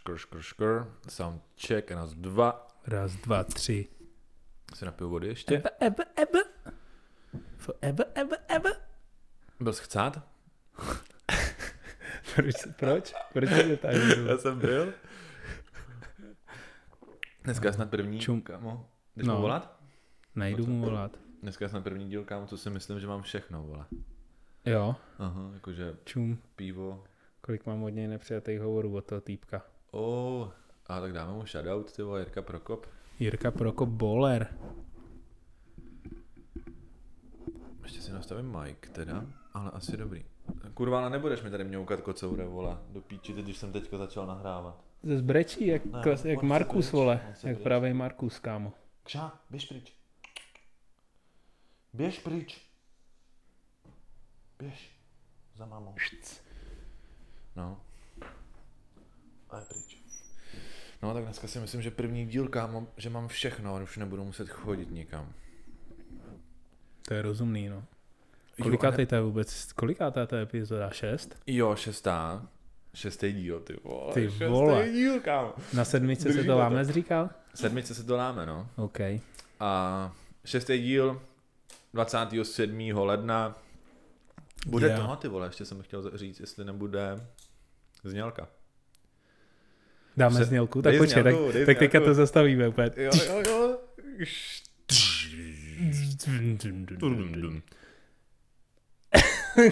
Škr, škr, škr. Sound check, raz, dva. Raz, dva, tři. Si napiju vody ještě. Ever, ever, ever. Forever, ever, ever. Byl jsi chcát? Proč? Proč? Proč se tady Já jsem byl. Dneska je snad první, Čum. kámo. Jdeš No. mu volat? Nejdu mu volat. Dneska je snad první díl, kámo, co si myslím, že mám všechno, vole. Jo, Aha, jakože čum. pivo. Kolik mám od něj nepřijatých hovorů od toho týpka. Oh, a tak dáme mu shoutout, ty vole, Jirka Prokop. Jirka Prokop Bowler. Ještě si nastavím mic teda, ale asi dobrý. Kurva, ale nebudeš mi tady mňoukat kocoure, vole, do píči, teď, když jsem teďka začal nahrávat. Ze zbrečí, jak, Ne, klas, jak Markus, bryč, vole. Jak bryč. pravý Markus, kámo. Kša, běž pryč. Běž pryč. Běž. Za mamou. No. A je pryč. No tak dneska si myslím, že první díl, kámo, že mám všechno, a už nebudu muset chodit nikam. To je rozumný, no. Kolikátej ne- to je vůbec, kolikátá to je epizoda? Šest? Jo, šestá. Šestý díl, ty vole. Ty šestý vole. díl, kámo. Na sedmičce se Držíme to to. lámec říkal? Sedmice se to láme, no. OK. A šestý díl 27. ledna. Bude Jo. to, ty vole, ještě jsem chtěl říct, jestli nebude znělka. Dáme Se- znělku? Tak dej počkej, tak, tak teďka to zastavíme úplně. Jo, jo, jo.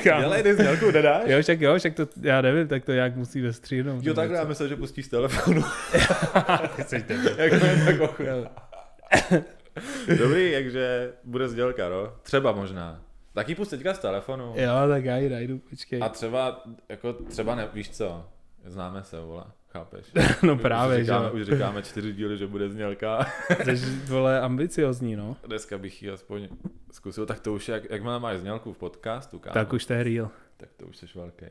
Dělej, dej znělku, nedáš? Jo, však jo, však to, já nevím, tak to jak musíme stříhnout. Jo, takhle, já myslel, že pustíš z telefonu. Ty jsi tak. Dobrý, takže bude zdělka, no. Třeba možná. Taky pust teďka z telefonu. Jo, tak já ji najdu, počkej. A třeba, jako třeba ne, víš co, známe se, vole, chápeš? No Už právě, že říkáme, jo. Už říkáme čtyři díly, že bude znělka. Jsi, vole, ambiciozní, no. Dneska bych ji aspoň zkusil, tak to už, jak, jak máš znělku v podcastu, kámo, Tak už to je real. tak to už jsi velký.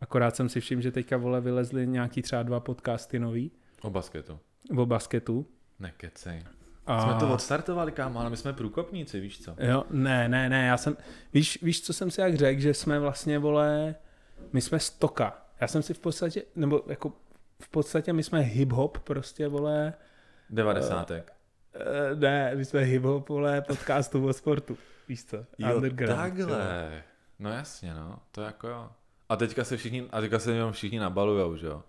Akorát jsem si všiml, že teďka, vole, vylezly nějaký třeba dva podcasty nový O basketu. o basketu. Nekecej. A... Jsme to odstartovali, kámo, ale my jsme průkopníci, víš co? Jo, ne, ne, ne, já jsem, víš, víš, co jsem si jak řekl, že jsme vlastně, vole, my jsme stoka. Já jsem si v podstatě, nebo jako v podstatě my jsme hip-hop prostě, vole, Devadesátek. eh, ne, my jsme hip-hop, vole, podcastu o sportu, víš co, Jo, underground. jo. takhle. No jasně, no, to jako jo. A teďka se všichni, a teďka se jenom všichni nabalujou, že jo?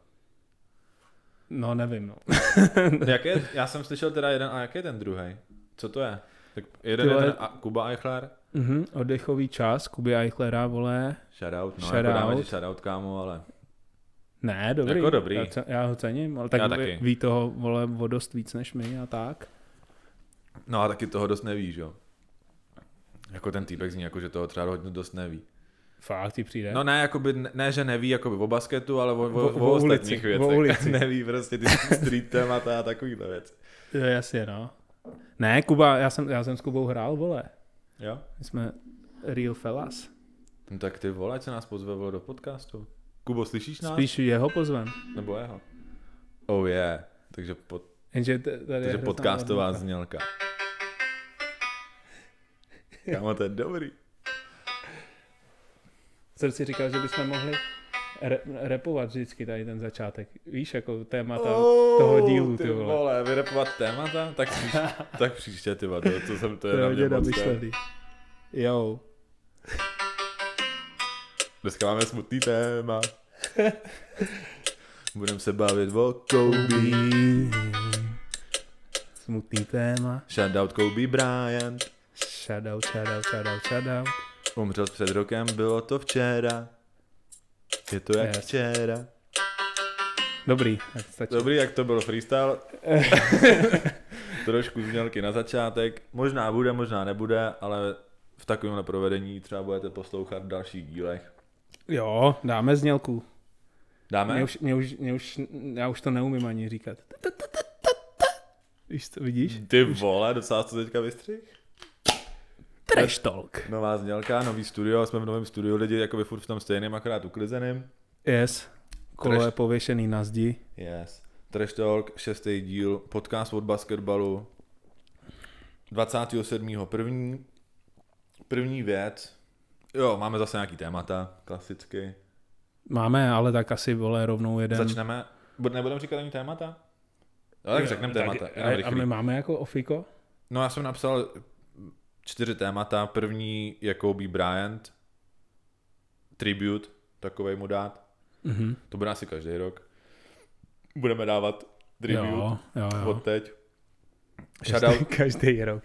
No, nevím, no. Jak je, já jsem slyšel teda jeden, a jaký je ten druhý? Co to je? Tak jeden Ty je vole- ten a, Kuba Eichler, Mhm, oddechový čas, Kuby Eichlera, vole, shoutout, no, Shoutout. jako dáme ti shoutout, kámo, ale ne, dobrý. Jako dobrý. Já, já ho cením, ale tak Já ví, taky. ví toho, vole, o dost víc než my a tak. no a taky toho dost neví, že jo? Jako ten týpek zní, jako že toho třeba hodně dost neví. Fakt ti přijde? No ne, jakoby, ne, že neví jakoby o basketu, ale o, o, O- o, o o ostatních o věcech. ulici. neví prostě ty street témata a takovýhle věci. Jo, jasně, no. Ne, Kuba, já jsem, já jsem s Kubou hrál, vole. Jo? My jsme real fellas. No tak ty vole, se nás pozve vole, do podcastu. Kubo, slyšíš nás? Spíš jeho pozvem. Nebo jeho? Oh yeah. Takže, pod, Jenže tady je takže podcastová odmlka. znělka. Kámo, to je dobrý. Jsem si říkal, že bychom mohli re- repovat vždycky tady ten začátek. Víš, jako témata Oh, toho dílu, ty vole. vole. vyrepovat témata? Tak, příš, tak příště, ty vole, to, jsem, to je je na mě moc. Jo. Dneska máme smutný téma. Budeme se bavit o Kobe. Smutný téma. Shoutout Kobe Bryant. Shoutout, shoutout, shoutout, shoutout. Umřel před rokem, bylo to včera. Je to jak Yes. včera. Dobrý, tak stačí. Dobrý, jak to bylo freestyle. Trošku znělky na začátek. Možná bude, možná nebude, ale v takovémhle provedení třeba budete poslouchat v dalších dílech. Jo, dáme znělku. Dáme? Mě už, mě už, mě už, já už to neumím ani říkat. Víš to, vidíš? Ty vole, docela to teďka vystřih. Trash talk. Nová znělka, nový studio, jsme v novém studiu, lidi jako furt v tom stejném, akorát uklizeným. Yes. Kolo Trash- je pověšený na zdi. Yes. Trash Talk, šestý díl, podcast od basketbalu. 27. první. První věc. Jo, máme zase nějaký témata, klasicky. Máme, ale tak asi vole rovnou jeden. Začneme. nebudeme říkat ani témata? No, tak řekneme témata. Tak, a, a my máme jako ofiko? No já jsem napsal čtyři témata. První je Kobe Bryant, tribute, takovej mu dát. Mhm. To bude asi každý rok. Budeme dávat tribute Jo, jo, jo. od teď. Každý, Shoutout, každý rok,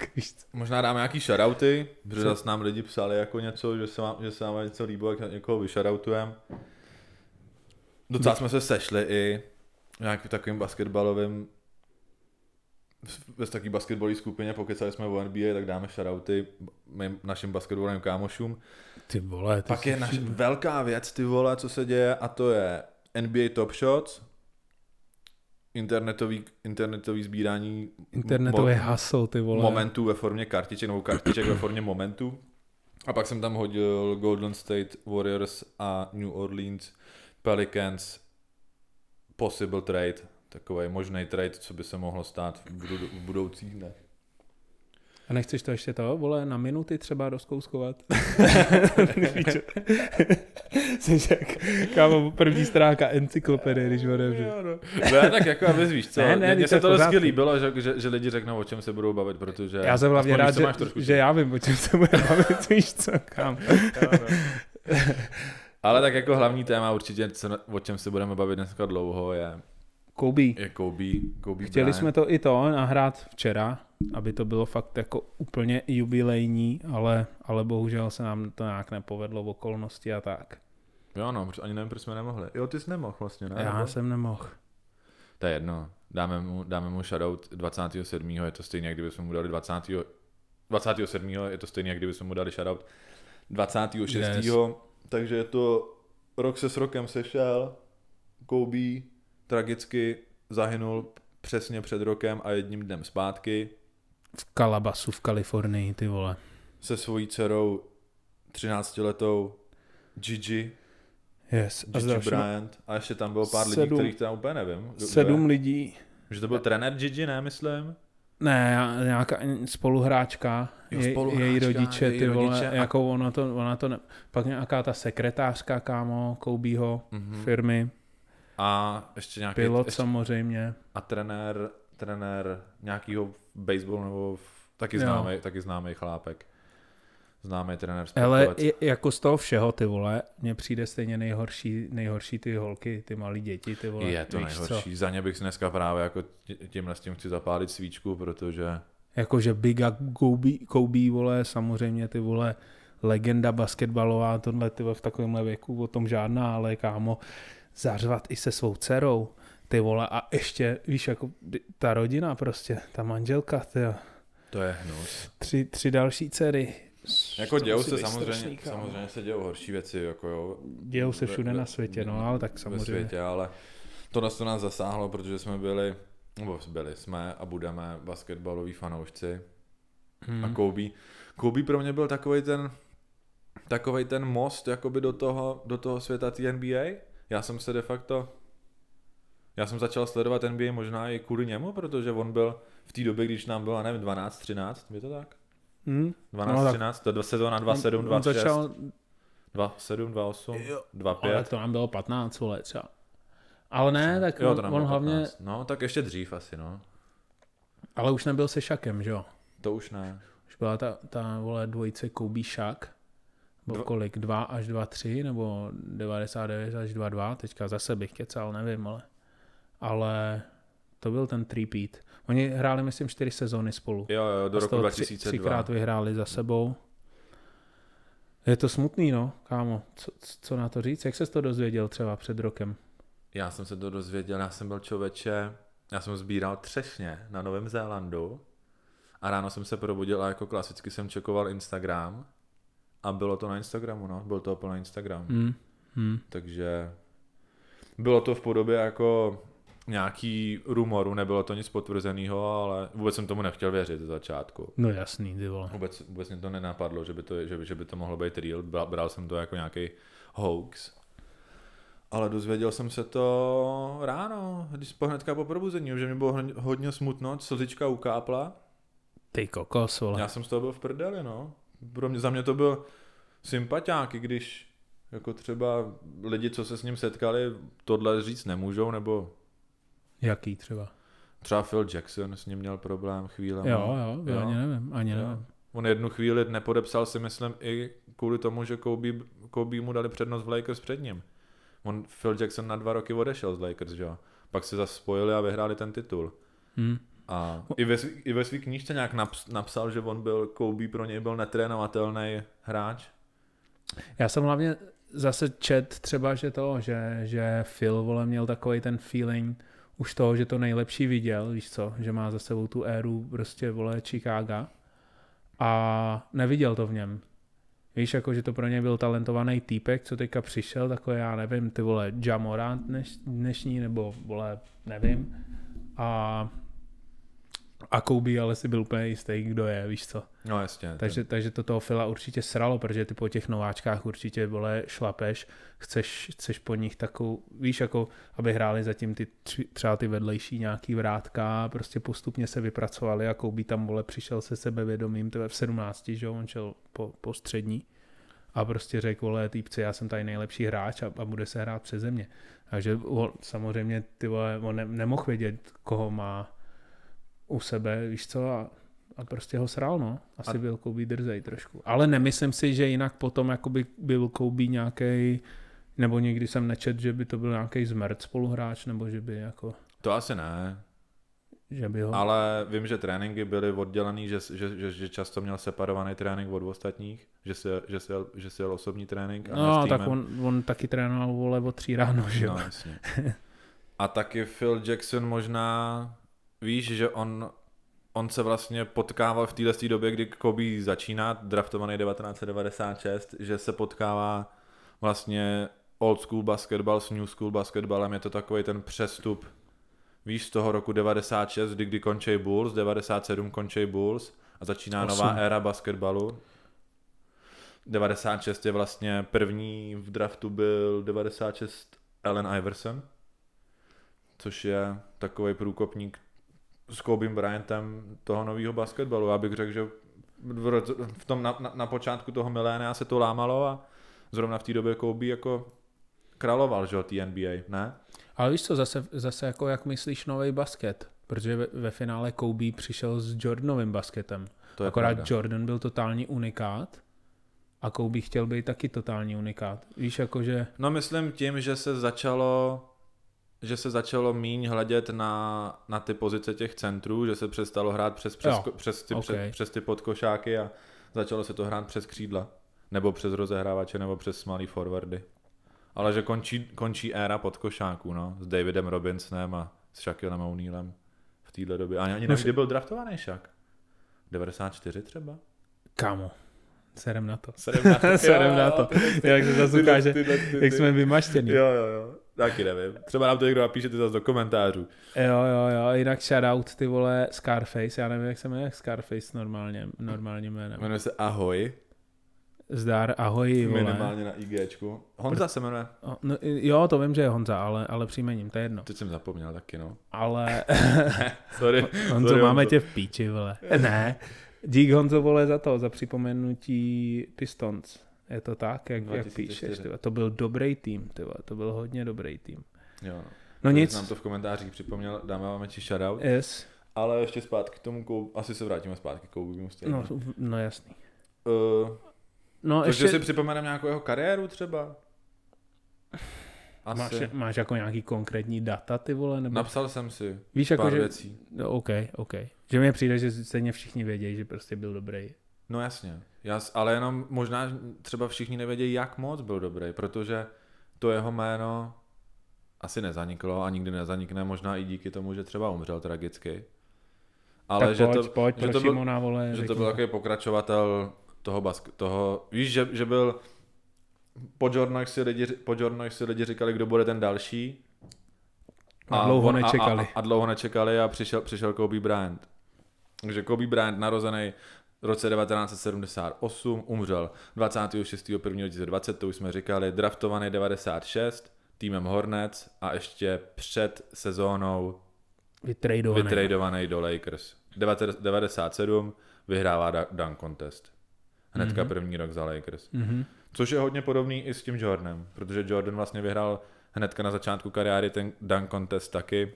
možná dáme nějaký shoutouty, protože zase nám lidi psali jako něco, že se vám, že se vám něco líbilo, jak někoho vyšoutoutujeme. Docela jsme se sešli i v nějakým takovým basketbalovým ve takové basketbalové skupině, pokecali jsme o NBA, tak dáme shoutouty mým našim basketbalovým kámošům. Ty vole, ty Pak je naš, velká věc, ty vole, co se děje, a to je NBA Top Shots, internetový, internetový sbírání Internetový mo- hasl, ty vole. momentů ve formě kartiček, nebo kartiček ve formě momentů. A pak jsem tam hodil Golden State Warriors a New Orleans Pelicans possible trade, takový možný trade, co by se mohlo stát v, budu, v budoucích dnech. A nechceš to ještě to, vole, na minuty třeba rozkouskovat? Jsi jak, kámo, první stránka encyklopedie, když odevřu. Jo, no. Ne, tak jako abys víš co, Ne, ne, mně se to vždycky líbilo, že, že, že, lidi řeknou, o čem se budou bavit, protože... Já jsem hlavně rád, že, máš trošku že já vím, o čem se bude bavit, víš co, kam. Ale tak jako hlavní téma určitě, co, o čem se budeme bavit dneska dlouho, je, Kobe. je Kobe, Kobe Chtěli Bryant. jsme to i to nahrát včera, aby to bylo fakt jako úplně jubilejní, ale, ale bohužel se nám to nějak nepovedlo v okolnosti a tak. Jo no, ani nevím, proč jsme nemohli. Jo, ty jsi nemohl vlastně, ne? Já Nebo? jsem nemohl. To je jedno, dáme mu, dáme mu shoutout 27. je to stejně, jak kdyby jsme mu dali 20. 27. je to stejně, jak kdyby jsme mu dali shoutout 26. Yes. Takže je to rok se s rokem sešel, Kobe tragicky zahynul přesně před rokem a jedním dnem zpátky V Kalabasu v Kalifornii, ty vole. se svojí dcerou 13 letou Gigi, Yes. A Gigi dalšíma Bryant a ještě tam bylo pár lidí, Sedm- kterých tam úplně nevím. sedm lidí. Že to byl trenér Gigi, ne, myslím? Ne, nějaká spoluhráčka, Jo, spoluhráčka, její rodiče, její ty vole, rodiče a- jako ono to, ona to ne, pak nějaká ta sekretářka, kámo, Koubího Mhm. firmy, A ještě nějaký pilot ještě, samozřejmě. a trenér, trenér nějakýho baseballu nebo v, taky známý, taky známý chlápek. Známý trenér Ale sportovec. je, jako z toho všeho, ty vole, mně přijde stejně nejhorší, nejhorší ty holky, ty malí děti, ty vole. je to víš nejhorší. Co? Za ně bych si dneska právě jako tí- tímhle s tím chci zapálit svíčku, protože Jakože Biga Kobe, Kobe, vole, samozřejmě ty vole, legenda basketbalová, tohle ty vole, v takovémhle věku, o tom žádná, ale kámo, zařvat i se svou dcerou, ty vole, a ještě, víš, jako ta rodina prostě, ta manželka, ty jo, to je hnus. tři, tři další dcery. Jako To dějou se samozřejmě, strašný, kámo. samozřejmě se dějou horší věci, jako jo. Dějou se ve- všude ve- na světě, no, ale tak Ve samozřejmě. světě, ale tohle to nás zasáhlo, protože jsme byli, nebo byli jsme a budeme basketbaloví fanoušci. Hmm. A Kobe. Kobe pro mě byl takový ten, takový ten most jakoby do toho, do toho světa té NBA. Já jsem se de facto, já jsem začal sledovat NBA možná i kvůli němu, protože on byl v té době, když nám bylo, nevím, 12, 13, je to tak? Hmm? 12, No, tak- 13, to je sezóna 27, on, on 26, začal, 27, 28, Jo, 25. ale to nám bylo 15 let třeba. Ale ne, tak jo, on, to on hlavně, 15. No, tak ještě dřív asi, no. ale už nebyl se Šakem, že jo? To už ne. Už byla ta, ta vole dvojice Kobe Shaq. Byl Dva- kolik? 2 až 2, 3 nebo 99 až 2, 2. Teďka zase bych kecal, nevím, ale. Ale to byl ten repeat. Oni hráli, myslím, 4 sezóny spolu. Jo, jo, do roku toho tři- 2002. Třikrát vyhráli za sebou. Je to smutný, no, kámo. Co, co na to říct? Jak se to dozvěděl třeba před rokem? Já jsem se to dozvěděl, já jsem byl člověče, já jsem sbíral třešně na Novém Zélandu a ráno jsem se probudil a jako klasicky jsem čekoval Instagram a bylo to na Instagramu, no, byl to Apple na Instagram, Hmm. Hmm. takže bylo to v podobě jako nějaký rumoru, nebylo to nic potvrzeného, ale vůbec jsem tomu nechtěl věřit ze začátku. No jasný, ty vole. Vůbec, vůbec mě to nenapadlo, že by to, že, by- že by to mohlo být real, bral, bral jsem to jako nějaký hoax. Ale dozvěděl jsem se to ráno, když po hnedka po probuzení, že mi bylo hodně- hodně smutno, slzička ukápla. Ty kokos, vole. Já jsem z toho byl v prdeli, no. Pro mě, za mě to byl sympatiák, i když jako třeba lidi, co se s ním setkali, tohle říct nemůžou, nebo Jaký třeba? Třeba Phil Jackson s ním měl problém chvíle. Jo, jo, jo, ani nevím, ani Jo. nevím. On jednu chvíli nepodepsal si, myslím, i kvůli tomu, že Kobe, Kobe mu dali přednost v Lakers před ním. On, Phil Jackson na dva roky odešel z Lakers, že jo? Pak se zase spojili a vyhráli ten titul. Hm. A i ve, svý, i ve svý knížce nějak naps, napsal, že on byl, Kobe pro něj byl netrénovatelný hráč. Já jsem hlavně zase čet třeba, že to, že, že Phil vole měl takový ten feeling už toho, že to nejlepší viděl, víš co, že má za sebou tu éru prostě vole Chicago a neviděl to v něm. Víš, jako, že to pro něj byl talentovaný týpek, co teďka přišel, takový, já nevím, ty vole, Jamorant dneš, dnešní, nebo vole, nevím. A, a Kobe ale si byl úplně jistý, kdo je, víš co. No jasně. Takže, takže to toho Fila určitě sralo, protože ty po těch nováčkách určitě vole šlapeš, chceš, chceš po nich takovou, víš, jako aby hráli zatím ty tři, třeba ty vedlejší nějaký vrátka, prostě postupně se vypracovali a Kobe tam vole přišel se sebevědomím, tebe v 17, že jo, on šel po, po střední a prostě řekl, vole, týpci, já jsem tady nejlepší hráč a, a bude se hrát přeze mě. Takže on, samozřejmě ty vole, on ne, nemohl vědět, koho má u sebe, víš co, a, a prostě ho sral, no. Asi A- byl Kobe drzej trošku. Ale nemyslím si, že jinak potom jakoby byl Kobe nějaký nebo někdy jsem nečet, že by to byl nějaký zmrt spoluhráč, nebo že by jako, To asi ne, že by ho... ale vím, že tréninky byly oddělený, že, že, že, že často měl separovaný trénink od ostatních, že si, že si, jel, že si jel osobní trénink. A No, tak on, on taky trénoval vole o tří ráno, že jo. No, jasně. A taky Phil Jackson možná, víš, že on, on se vlastně potkával v téhle době, kdy Kobe začíná, draftovaný 1996, že se potkává vlastně old school basketball s new school basketballem, je to takový ten přestup, víš, z toho roku 96, kdy, kdy končí Bulls, 97 končí Bulls a začíná Osm. nová éra basketbalu. 96 je vlastně první v draftu byl 96 Allen Iverson, což je takový průkopník s Kobe Bryantem toho nového basketbalu. Já bych řekl, že v, tom na, na, na počátku toho milénia se to lámalo a zrovna v té době Kobe jako královal, že jo, té NBA, ne? Ale víš co, zase, zase jako jak myslíš nový basket? Protože ve, ve finále Kobe přišel s Jordanovým basketem. To je Akorát pravda. Jordan byl totální unikát a Kobe chtěl být taky totální unikát. Víš, jakože... No myslím tím, že se začalo že se začalo míň hledět na, na ty pozice těch centrů, že se přestalo hrát přes, přes, Jo, přes, ty, ok. přes, přes ty podkošáky a začalo se to hrát přes křídla. Nebo přes rozehrávače, nebo přes malý forwardy. Ale že končí, končí éra podkošáků, no, s Davidem Robinsonem a s Shaquillem O'Nealem v téhle době. Ani, ani nevím, kdy byl draftovaný Shaq. 94 třeba? Kámo, serem na to. Serem na to. Serem na Jo, to. ty- Jak se zase ukáže, jak jsme vymaštěný. Jo, jo, jo. Taky nevím. Třeba nám to někdo napíše ty zase do komentářů. Jo, jo, jo, jinak shoutout ty vole Scarface, já nevím, jak se jmenuje Scarface normálně, normálně jménem. Jmenuje se Ahoj. Zdar, ahoj, vole. Minimálně na IGčku. Honza se jmenuje. No, jo, to vím, že je Honza, ale, ale příjmením, to je jedno. Teď jsem zapomněl taky, no. Ale Sorry. Honzo, Sorry, máme Honzo. tě v píči, vole. Ne, dík Honzo, vole, za to, za připomenutí Pistons. Je to tak, jak, jak 2004. píšeš, tyva. To byl dobrý tým, tyva. to byl hodně dobrý tým. Jo, no. No nic, Nám to v komentářích připomněl, dáme vám ti shoutout. yes. Ale ještě zpátky k tomu, kou... asi se vrátíme zpátky k stejně. No, no jasný. Uh, No, takže ještě si připomeneme nějakou jeho kariéru třeba? Asi. máš, máš jako nějaký konkrétní data, ty vole, nebo Napsal jsem si víš, pár jako, že, věcí. no, OK, OK. Že mi přijde, že stejně všichni vědějí, že prostě byl dobrý. No jasně, Jas, ale jenom možná třeba všichni nevědějí, jak moc byl dobrý, protože to jeho jméno asi nezaniklo a nikdy nezanikne, možná i díky tomu, že třeba umřel tragicky. Ale tak že pojď, to, pojď že to byl- Šimona, vole. že to byl takový pokračovatel toho, bask, toho víš, že, že byl po Jordanoch si, lidi, po Jordanoch si lidi říkali, kdo bude ten další. A dlouho on- nečekali. A, a, a dlouho nečekali a přišel, přišel Kobe Bryant. Takže Kobe Bryant narozený v roce 1978, umřel 26.1.2020, to už jsme říkali, draftovaný 96, týmem Hornets a ještě před sezónou Vytradovaný. vytradovaný do Lakers. 97 vyhrává dunk contest. Hnedka mm-hmm. první rok za Lakers. Mhm. Což je hodně podobný i s tím Jordanem, protože Jordan vlastně vyhrál hnedka na začátku kariéry ten dunk contest taky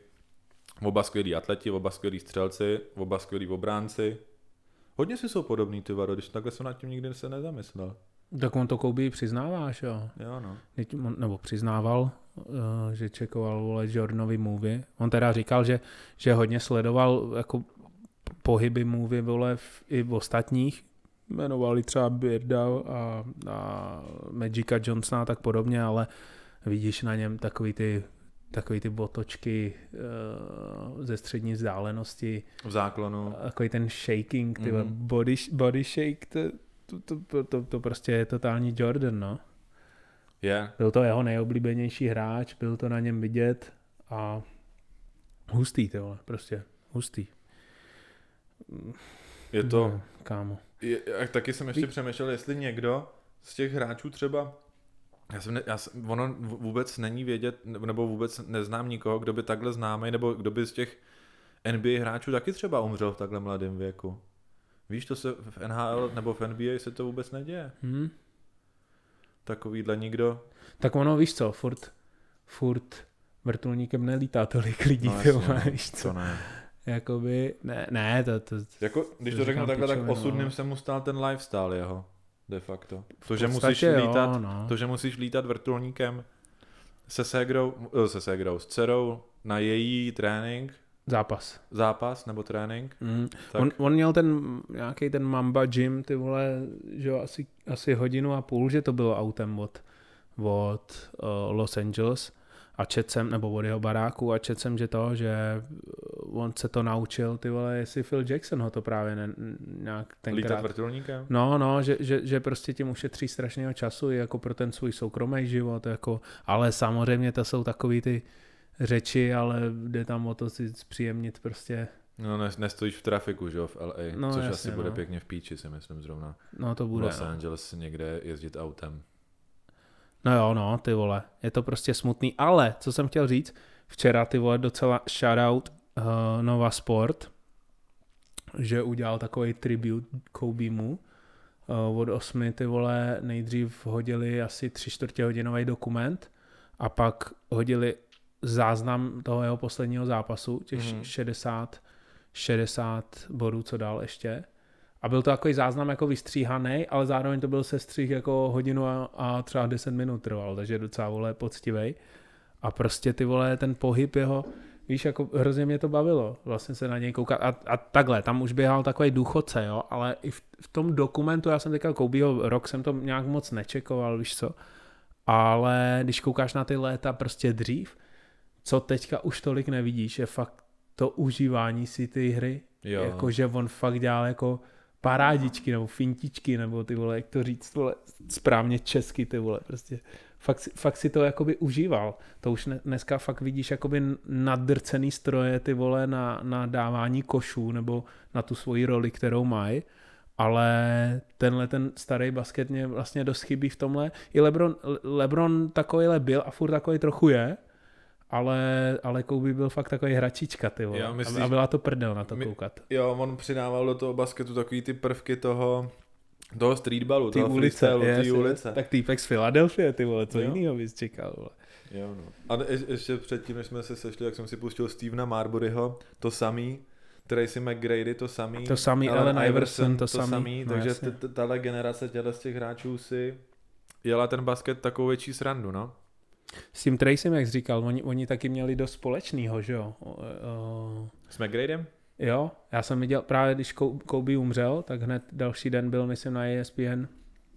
Oba skvělí atleti, oba skvělí střelci, oba skvělí obránci. Hodně si jsou podobný, ty vado, když takhle jsem nad tím nikdy se nezamyslel. Tak on to Kobe přiznáváš, jo. Jo, no. Nebo přiznával, eh, že čekoval vole Jordanovi movie. On teda říkal, že, že hodně sledoval jako pohyby movie vole v, i v ostatních. Jmenovali třeba Birda a, a Magica Johnsona a tak podobně, ale vidíš na něm takový ty takový ty botočky uh, ze střední vzdálenosti, V záklonu. takový ten shaking, ty Mhm. mm. body, body shake, to, to, to, to, to prostě je totální Jordan, no. Je. Byl to jeho nejoblíbenější hráč, byl to na něm vidět a hustý ty vole, prostě hustý. Je to, No, kámo. je, a taky jsem ještě Ví- přemýšlel, jestli někdo z těch hráčů třeba, já jsem, ne, já jsem, ono vůbec není vědět, nebo vůbec neznám nikoho, kdo by takhle známý, nebo kdo by z těch NBA hráčů taky třeba umřel v takhle mladém věku. Víš, to se v NHL nebo v NBA se to vůbec neděje. Hm? Takovýhle nikdo. Tak ono, víš co, furt, furt vrtulníkem nelítá tolik lidí, No, no, jasně, vole, no, víš co. to ne. Jakoby, ne, ne, to, to, Jako, když To to řeknu takhle, tak osudným ale- se mu stal ten lifestyle jeho. De facto. To, že musíš jo, lítat, no. to, že musíš lítat vrtulníkem se ségrou, eh, se ségrou, s dcerou na její trénink, zápas. zápas nebo trénink, Mm. tak On, on, měl ten nějaký ten Mamba Gym, ty vole, že jo, asi, asi hodinu a půl, že to bylo autem od, od uh, Los Angeles a čet jsem, nebo od jeho baráku a čet jsem, že to, že on se to naučil, ty vole, jestli Phil Jackson ho to právě ne, nějak lítat tenkrát. vrtulníkem. No, no, že, že, že prostě tím ušetří strašného času i jako pro ten svůj soukromý život, jako, ale samozřejmě to jsou takový ty řeči, ale jde tam o to si zpříjemnit prostě, No, ne, nestojíš v trafiku, že jo, v LA, No, což jasně, asi bude no. pěkně v píči, si myslím zrovna. no to V bude. Los no. Angeles někde jezdit autem. No jo, no, ty vole, je to prostě smutný, ale co jsem chtěl říct, včera ty vole docela shoutout uh, Nova Sport, že udělal takový tribute Kobimu, uh, od osmi ty vole nejdřív hodili asi tři čtvrtě hodinový dokument a pak hodili záznam toho jeho posledního zápasu, těch mm-hmm. 60, 60 bodů, co dal ještě. A byl to takový záznam jako vystříhaný, ale zároveň to byl sestřih jako hodinu a, a třeba 10 minut trval, takže docela vole poctivej. A prostě ty vole, ten pohyb jeho, víš, jako hrozně mě to bavilo, vlastně se na něj koukat. A, a takhle, tam už běhal takový důchodce, jo, ale i v, v tom dokumentu, já jsem teďka Kobeho rok jsem to nějak moc nečekoval, víš co, ale když koukáš na ty léta prostě dřív, co teďka už tolik nevidíš, je fakt to užívání si ty hry, Jo. jako že on fakt dělal jako parádičky nebo fintičky, nebo ty vole, jak to říct, vole, správně česky, ty vole, prostě. Fakt, si- fakt si to jakoby užíval. To už ne, dneska fakt vidíš jakoby nadrcený stroje, ty vole, na, na dávání košů, nebo na tu svoji roli, kterou mají. Ale tenhle ten starý basket mě vlastně dost chybí v tomhle. I Lebron, Lebron takovýhle byl a furt takový trochu je, ale, ale Kobe byl fakt takový hračička, ty vole. A- myslíš- a byla to prdel na to My- koukat. Jo, on přidával do toho basketu takový ty prvky toho, toho streetballu, Ty toho ulice, freestylu, yes, yes. ulice. Tak týpek z Filadelfie, ty vole, co Jo. jinýho bys čekal, vole. Jo, no. A je, ještě předtím, než jsme se sešli, jak jsem si pustil Stevena Marburyho, to samý, Tracy McGrady, to samý. To samý, Allen Iverson, to samý. No, takže tahle generace těle z těch hráčů si jela ten basket takovou větší srandu, no. S tím Tracym, jak jsi říkal, oni, oni taky měli dost společného, že jo? O, o, S McGradem? Jo, já jsem viděl právě, když Kobe umřel, tak hned další den byl, myslím, na ESPN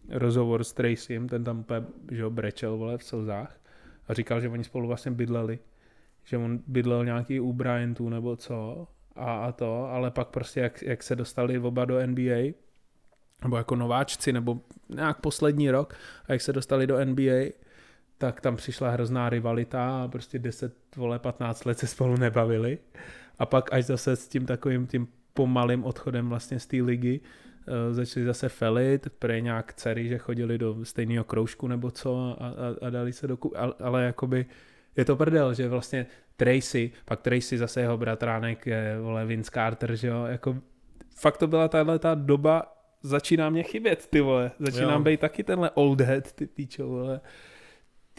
rozhovor s Tracym, ten tam úplně, že jo, brečel, vole, v slzách a říkal, že oni spolu vlastně bydleli, že on bydlel nějaký u Bryantů nebo co a, a to, ale pak prostě jak, jak se dostali oba do NBA, nebo jako nováčci, nebo nějak poslední rok, a jak se dostali do NBA, tak tam přišla hrozná rivalita a prostě 10, vole, 15 let se spolu nebavili. A pak až zase s tím takovým tím pomalým odchodem vlastně z té ligy uh, začali zase felit, prej nějak dcery, že chodili do stejného kroužku nebo co a, a, a dali se do ku- ale, ale jakoby je to prdel, že vlastně Tracy, pak Tracy zase jeho bratránek je, vole, Vince Carter, že jo, jako fakt to byla tahle ta doba, začíná mě chybět, ty vole, začínám Jo. být taky tenhle old head, ty píčo, vole,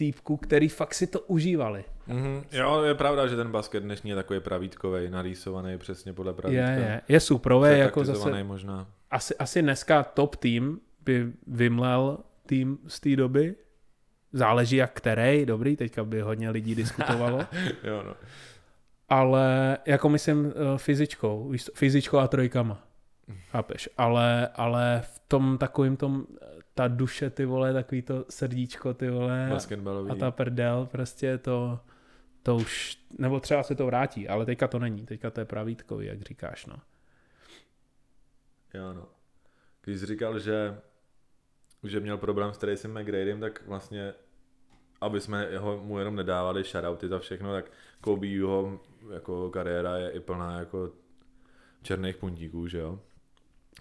týpků, který fakt si to užívali. Mm-hmm. Jo, je pravda, že ten basket dnešní je takový pravítkový, narýsovaný přesně podle pravítka. Je, je. Je suprový, jako zase... Možná. Asi, asi dneska top tým by vymlel tým z té doby. Záleží jak který, dobrý, teďka by hodně lidí diskutovalo. jo, no. ale jako myslím eh, fyzičkou, fyzičkou a trojkama. Chápeš? Ale, ale v tom takovým tom, ta duše, ty vole, takový to srdíčko, ty vole, Basketbalový. a ta prdel, prostě to, to už, nebo třeba se to vrátí, ale teďka to není, teďka to je pravítkový, jak říkáš, no. Jo, no. Když jsi říkal, že, že měl problém s Tracym McGradym, tak vlastně, aby jsme jeho, mu jenom nedávali shoutouty za všechno, tak Kobe jeho jako kariéra je i plná jako černých puntíků, že jo?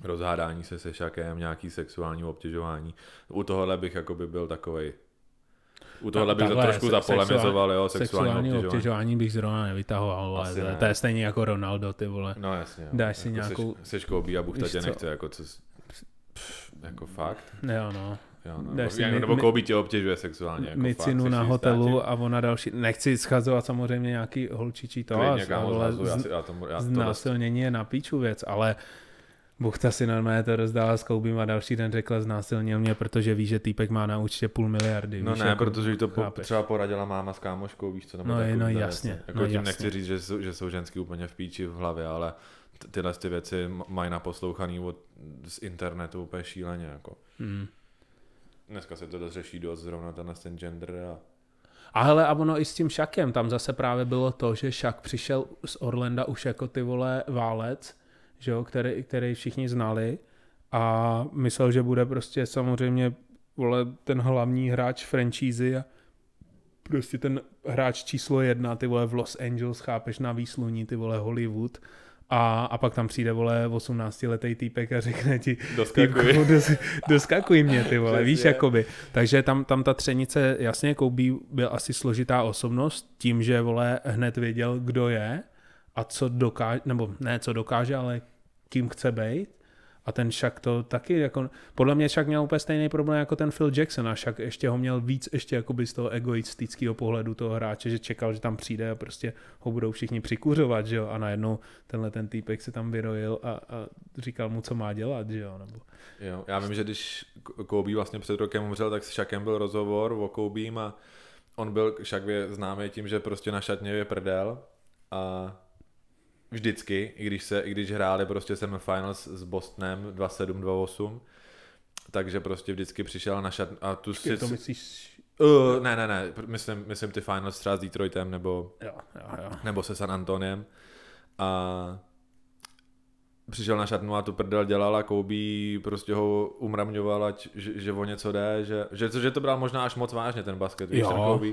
Rozhádání se se šakem, nějaký sexuální obtěžování. U tohohle bych jako by byl takovej u tohohle bych to Takhle, trošku se- zapolemizoval, jo, sexuální, Sexuální obtěžování. obtěžování bych zrovna nevytahoval, to, ne. to je stejně jako Ronaldo, ty vole. No jasně. Jo. Dáš si jako nějakou- Seš, seš Kobe a Víš tě nechce, jako co... Pff, jako fakt? Jo, no. Jo, no. Dáš si Jako, nebo mi- Kobe tě obtěžuje sexuálně. Jako Micinu fakt, na hotelu a ona další. Nechci schazovat samozřejmě nějaký holčičí to, ale ale znásilnění je na píču věc, ale Buchta si normálně to rozdala s Koubím a další den řekla znásilnil mě, protože ví, že týpek má na účtě půl miliardy. No víš, ne, jako, protože to po, třeba poradila máma s kámoškou, víš co, nebo No, takový no, jasně, Jako no, tím jasně. nechci říct, že jsou, že jsou ženský úplně v píči v hlavě, ale tyhle ty věci mají naposlouchaný od, z internetu úplně šíleně, jako. Hmm. Dneska se to dost řeší dost, zrovna tenhle ten gender a A hele, a ono i s tím Šakem, tam zase právě bylo to, že Šak přišel z Orlanda už jako ty vole válec, že jo, který, který všichni znali a myslel, že bude prostě samozřejmě vole, ten hlavní hráč franšízy a prostě ten hráč číslo jedna, ty vole v Los Angeles, chápeš, na výsluní, ty vole Hollywood a, a pak tam přijde, vole, 18-letý týpek a řekne ti, doskakuj. Týpku, dos, doskakuj mě, ty vole, víš, Přesně. jakoby. Takže tam, tam ta třenice, jasně, Kobe byl asi složitá osobnost, tím, že, vole, hned věděl, kdo je a co dokáže, nebo ne, co dokáže, ale kým chce být. A ten Shaq to taky, jako, podle mě Shaq měl úplně stejný problém jako ten Phil Jackson a Shaq ještě ho měl víc ještě jakoby z toho egoistického pohledu toho hráče, že čekal, že tam přijde a prostě ho budou všichni přikuřovat, že jo, a najednou tenhle ten týpek se tam vyrojil a, a říkal mu, co má dělat, že jo, nebo... Jo, já vím, že když Kobe vlastně před rokem umřel, tak s Shakem byl rozhovor o Kobeem a on byl, je známý tím, že prostě na šatně je prdel a vždycky, i když, se, i když hráli prostě semifinals s Bostonem 2-7-2-8, takže prostě vždycky přišel na šat a tu si... Je to myslíš... Uh, ne, ne, ne, myslím, myslím ty finals třeba s Detroitem nebo, Jo, jo, jo. nebo se San Antoniem a přišel na šatnu a tu prdel dělal a Kobe prostě ho umramňoval, ať, že, že o něco jde, že, že, že to bral možná až moc vážně ten basket, víš, Jo. ten Kobe,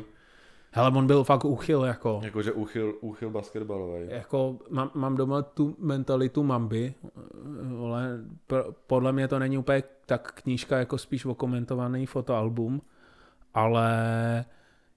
Hele, on byl fakt úchyl, jako... jakože úchyl, úchyl basketbalový. Jako mám, mám doma tu mentalitu mamby, ale podle mě to není úplně tak knížka, jako spíš okomentovaný fotoalbum, ale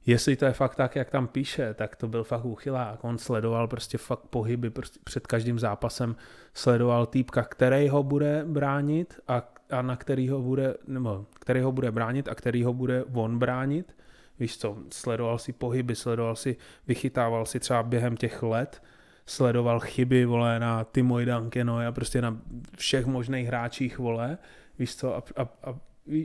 jestli to je fakt tak, jak tam píše, tak to byl fakt úchylák. On sledoval prostě fakt pohyby prostě před každým zápasem, sledoval týpka, který ho bude bránit a, a na který ho bude, nebo který ho bude bránit a který ho bude on bránit. Víš co, sledoval si pohyby, sledoval si, vychytával si třeba během těch let, sledoval chyby, vole, na Timo Dankeno a prostě na všech možných hráčích, vole, víš co, a, a, a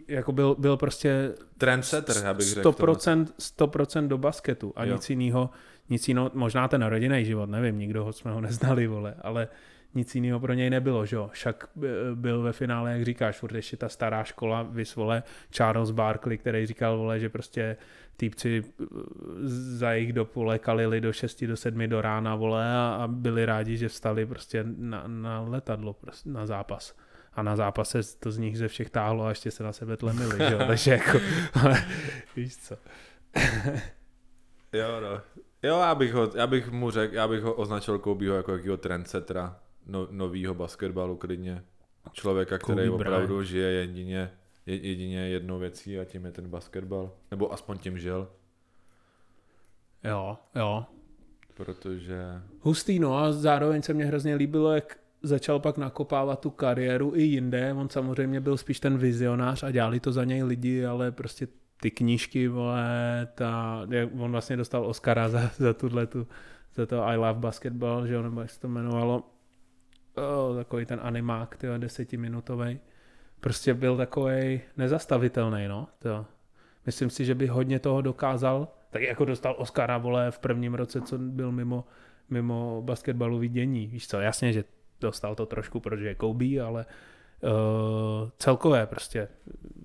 jako byl, byl prostě Trendsetter, já bych řekl. v tomhle. 100%, 100% do basketu a Jo. nic jiného, nic jiného, možná ten rodinný život, nevím, nikdo ho jsme ho neznali, vole, ale nic jiného pro něj nebylo, že jo. Však eh, byl ve finále, jak říkáš, furt ještě ta stará škola, vys, vole, Charles Barkley, který říkal, vole, že prostě týpci eh, za jejich dob, vole, kalili do 6, do 7 do rána, vole, a, a byli rádi, že vstali prostě na, na letadlo, prostě, na zápas. A na zápase to z nich ze všech táhlo a ještě se na sebe tlemili, že jo, takže jako, víš co. Jo, no. Jo, já bych, ho, já bych mu řekl, já bych ho označil Kobeho jako jakýho trendsettera no, novýho basketbalu klidně. Člověka, který Kobe opravdu Bryant. žije jedině, je- jedině jednou věcí a tím je ten basketbal. Nebo aspoň tím žil, Jo, jo. protože... Hustý, no a zároveň se mně hrozně líbilo, jak začal pak nakopávat tu kariéru i jinde. On samozřejmě byl spíš ten vizionář a dělali to za něj lidi, ale prostě ty knížky, vole, ta, on vlastně dostal Oscara za, za tuhle tu, za to I Love Basketball, že jo, nebo jak se to jmenovalo, oh, takový ten animák, tyjo, desetiminutový. Prostě byl takový nezastavitelný, no, to. Myslím si, že by hodně toho dokázal, tak jako dostal Oscara, vole, v prvním roce, co byl mimo, mimo basketbalový dění, víš co, jasně, že dostal to trošku, protože je Kobe, ale uh, celkové prostě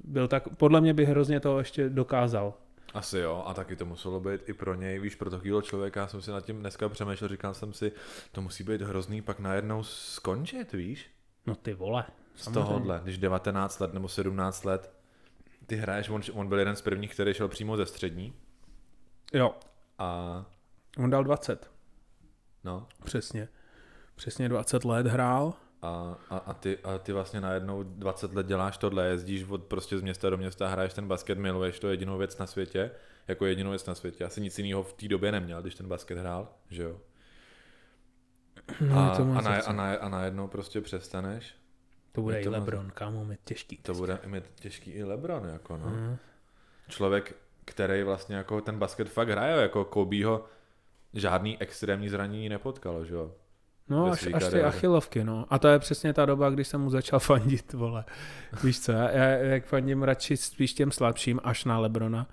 byl tak, podle mě by hrozně to ještě dokázal. Asi jo, a taky to muselo být i pro něj, víš, pro takového člověka, jsem si nad tím dneska přemýšlel, říkal jsem si, to musí být hrozný pak najednou skončit, víš? No ty vole. Z tohohle, když 19 let nebo 17 let, ty hraješ, on, on byl jeden z prvních, který šel přímo ze střední. Jo. A... On dal 20. No. Přesně. Přesně 20 let hrál. A, a, a, ty, a ty vlastně najednou 20 let děláš tohle, jezdíš od prostě z města do města, hraješ ten basket, miluješ to jedinou věc na světě, jako jedinou věc na světě. Asi nic jiného v té době neměl, když ten basket hrál, že jo. No, a, a, na, a, na, a najednou prostě přestaneš. To bude i Lebron, moc... kámo, mít těžký. To bude mít těžký i Lebron, jako no. Mm. Člověk, který vlastně jako ten basket fakt hraje, jako Kobeho žádný extrémní zranění nepotkalo, že jo. No, až, až ty achilovky, no. A to je přesně ta doba, kdy jsem mu začal fandit, vole. Víš co, já, já jak fandím radši spíš těm slabším, až na Lebrona,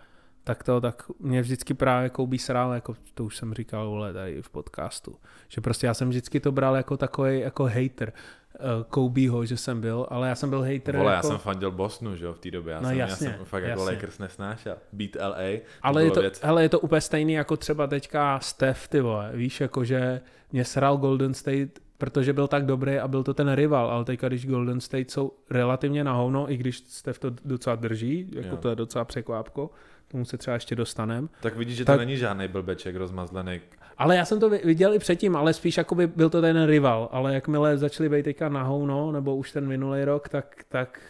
tak to, tak mě vždycky právě Kobe srál, jako to už jsem říkal, vole, tady v podcastu. Že prostě já jsem vždycky to bral jako takový, jako hater. Uh, Kobeho, že jsem byl, ale já jsem byl hater. Vole, jako... já jsem fandil Bosnu, že jo, v té době. Já, no, jsem, jasně, já jsem fakt jako jasně. jako Lakers nesnášel. Beat LA. Ale je, to, hele, je to úplně stejný jako třeba teďka Steph, ty vole. Víš, jako že mě sral Golden State, protože byl tak dobrý a byl to ten rival, ale teďka, když Golden State jsou relativně na hovno, i když Steph to docela drží, jako jo. to je docela překvápko, tomu se třeba ještě dostanem. Tak vidíš, že tak... to není žádný blbeček rozmazlený. Ale já jsem to viděl i předtím, ale spíš jako by byl to ten rival, ale jakmile začali být teďka na hovno, nebo už ten minulý rok, tak, tak,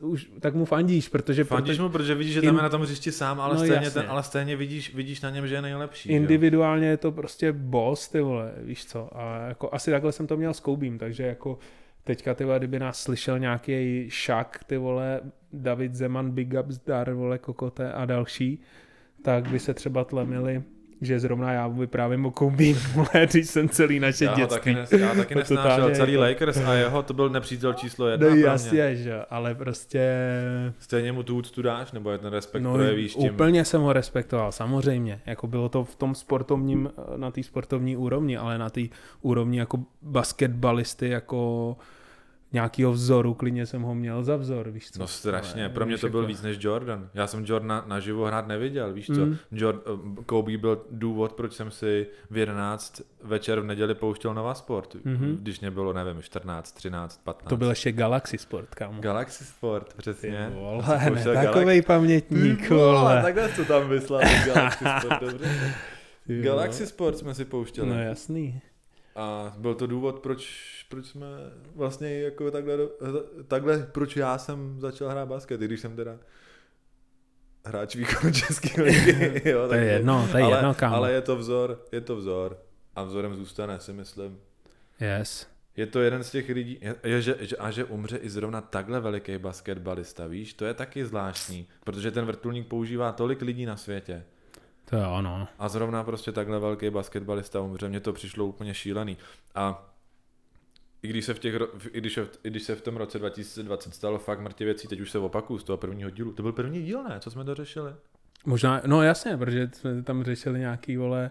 už, tak mu fandíš, protože... Fandíš protože, mu, protože vidíš, že tam in... je na tom hřišti sám, ale, no, stejně, ten, ale stejně vidíš, vidíš na něm, že je nejlepší. Individuálně jo? je to prostě boss, ty vole, víš co. A jako asi takhle jsem to měl s Koubím, takže jako teďka, ty vole, kdyby nás slyšel nějaký šak, ty vole, David Zeman, Big Ups, Dar, vole, Kokote a další, tak by se třeba tlemili, že zrovna já vyprávím o Kobe, když jsem celý naše já dětství. Taky já taky nesnášel celý jako... Lakers a jeho to byl nepřítel číslo jedna. No jasně, že ale prostě... Stejně mu tu úctu dáš, nebo je ten respekt no, projevíš tím? Úplně jsem ho respektoval, samozřejmě. Jako bylo to v tom sportovním, na té sportovní úrovni, ale na té úrovni jako basketbalisty, jako nějakého vzoru, klidně jsem ho měl za vzor, víš co? No strašně, Ale, pro mě to byl jako... víc než Jordan. Já jsem Jordana naživo hrát neviděl, víš co? Mm. Jord, eh, Kobe byl důvod, proč jsem si v 11 večer v neděli pouštěl Nova Sport, mm-hmm. když mě bylo, nevím, 14, 13, 15. To byl ještě Galaxy Sport, kámo. Galaxy Sport, přesně. vole, ne, takovej Galaxy... pamětník, vole. takhle to tam vyslal, Galaxy Sport, dobře. Galaxy Sport jsme si pouštěli. No jasný. A byl to důvod, proč, proč jsme vlastně jako takhle, takhle, proč já jsem začal hrát basket, i když jsem teda hráč výkonu české ligy. jo, to je jedno, to je ale, jedno, kámo. Ale je to vzor, je to vzor. A vzorem zůstane, si myslím. Yes. Je to jeden z těch lidí, je, že, že, a že umře i zrovna takhle veliký basketbalista, víš, to je taky zvláštní, protože ten vrtulník používá tolik lidí na světě. To je ono. A zrovna prostě takhle velký basketbalista umře, mně to přišlo úplně šílený. A i když se v, těch, i když, i když se v tom roce 2020 stalo fakt mrtě věcí, teď už se opakuju z toho prvního dílu. To byl první díl, ne? Co jsme to řešili? Možná, no jasně, protože jsme tam řešili nějaký, vole,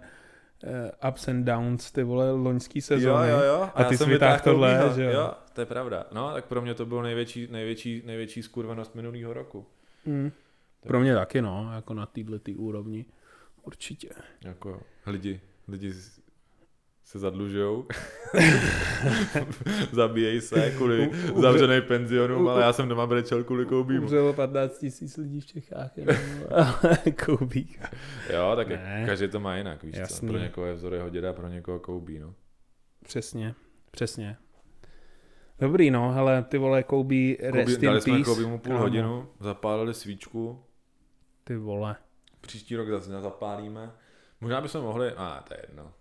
uh, ups and downs, ty vole, loňský sezóny. Jo, jo, jo. A, a ty jsi tohle, že jo? Jo, to je pravda. No, tak pro mě to byl největší, největší, největší skurvenost minulého roku. Mm. Pro mě taky, no, jako na této tý úrovni. Určitě. Jako lidi, lidi se zadlužujou, zabíjejí se kvůli zavřený penzionům, ale já jsem doma brečel kvůli koubímu. Umřelo 15 tisíc lidí v Čechách, koubík. Jo, tak ne. každý to má jinak, víš Jasný. co? Pro někoho je vzor jeho děda, pro někoho koubí, no. Přesně, přesně. Dobrý, no, hele, ty vole, koubí, rest Koubí, Dali jsme koubímu půl Kámo. hodinu, zapálili svíčku. Ty vole. Příští rok zase zapálíme. Možná bychom mohli, a to je jedno.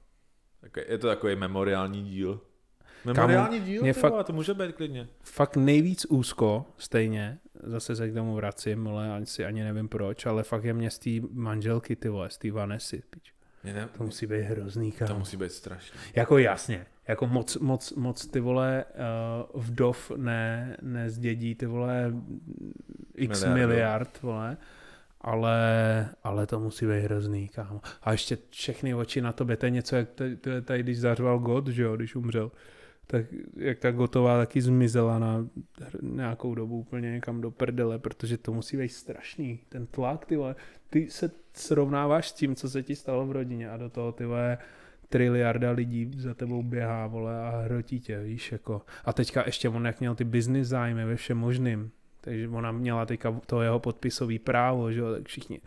Je to takový memoriální díl. Memoriální díl, mě fakt- vole, to může být klidně. Fakt nejvíc úzko, stejně, zase se k tomu vracím, ale ani si ani nevím proč, ale fakt je mě z té manželky, ty vole, z té Vanessy, pič. Ne, To musí být hrozný, kámo. to musí být strašný. Jako jasně, jako moc, moc, moc ty vole uh, vdov ne, nezdědí ty vole x miliard, miliard vole, ale, ale to musí být hrozný, kámo. A ještě všechny oči na tobě, to je něco, jak tady, tady, když zařval God, že jo, když umřel, tak jak ta gotová taky zmizela na nějakou dobu úplně někam do prdele, protože to musí být strašný, ten tlak, ty vole. Ty se srovnáváš s tím, co se ti stalo v rodině a do toho ty vole triliarda lidí za tebou běhá, vole, a hrotí tě, víš, jako. A teďka ještě on jak měl ty business zájmy ve všem možným, takže ona měla teďka to jeho podpisový právo, že jo, tak všichni,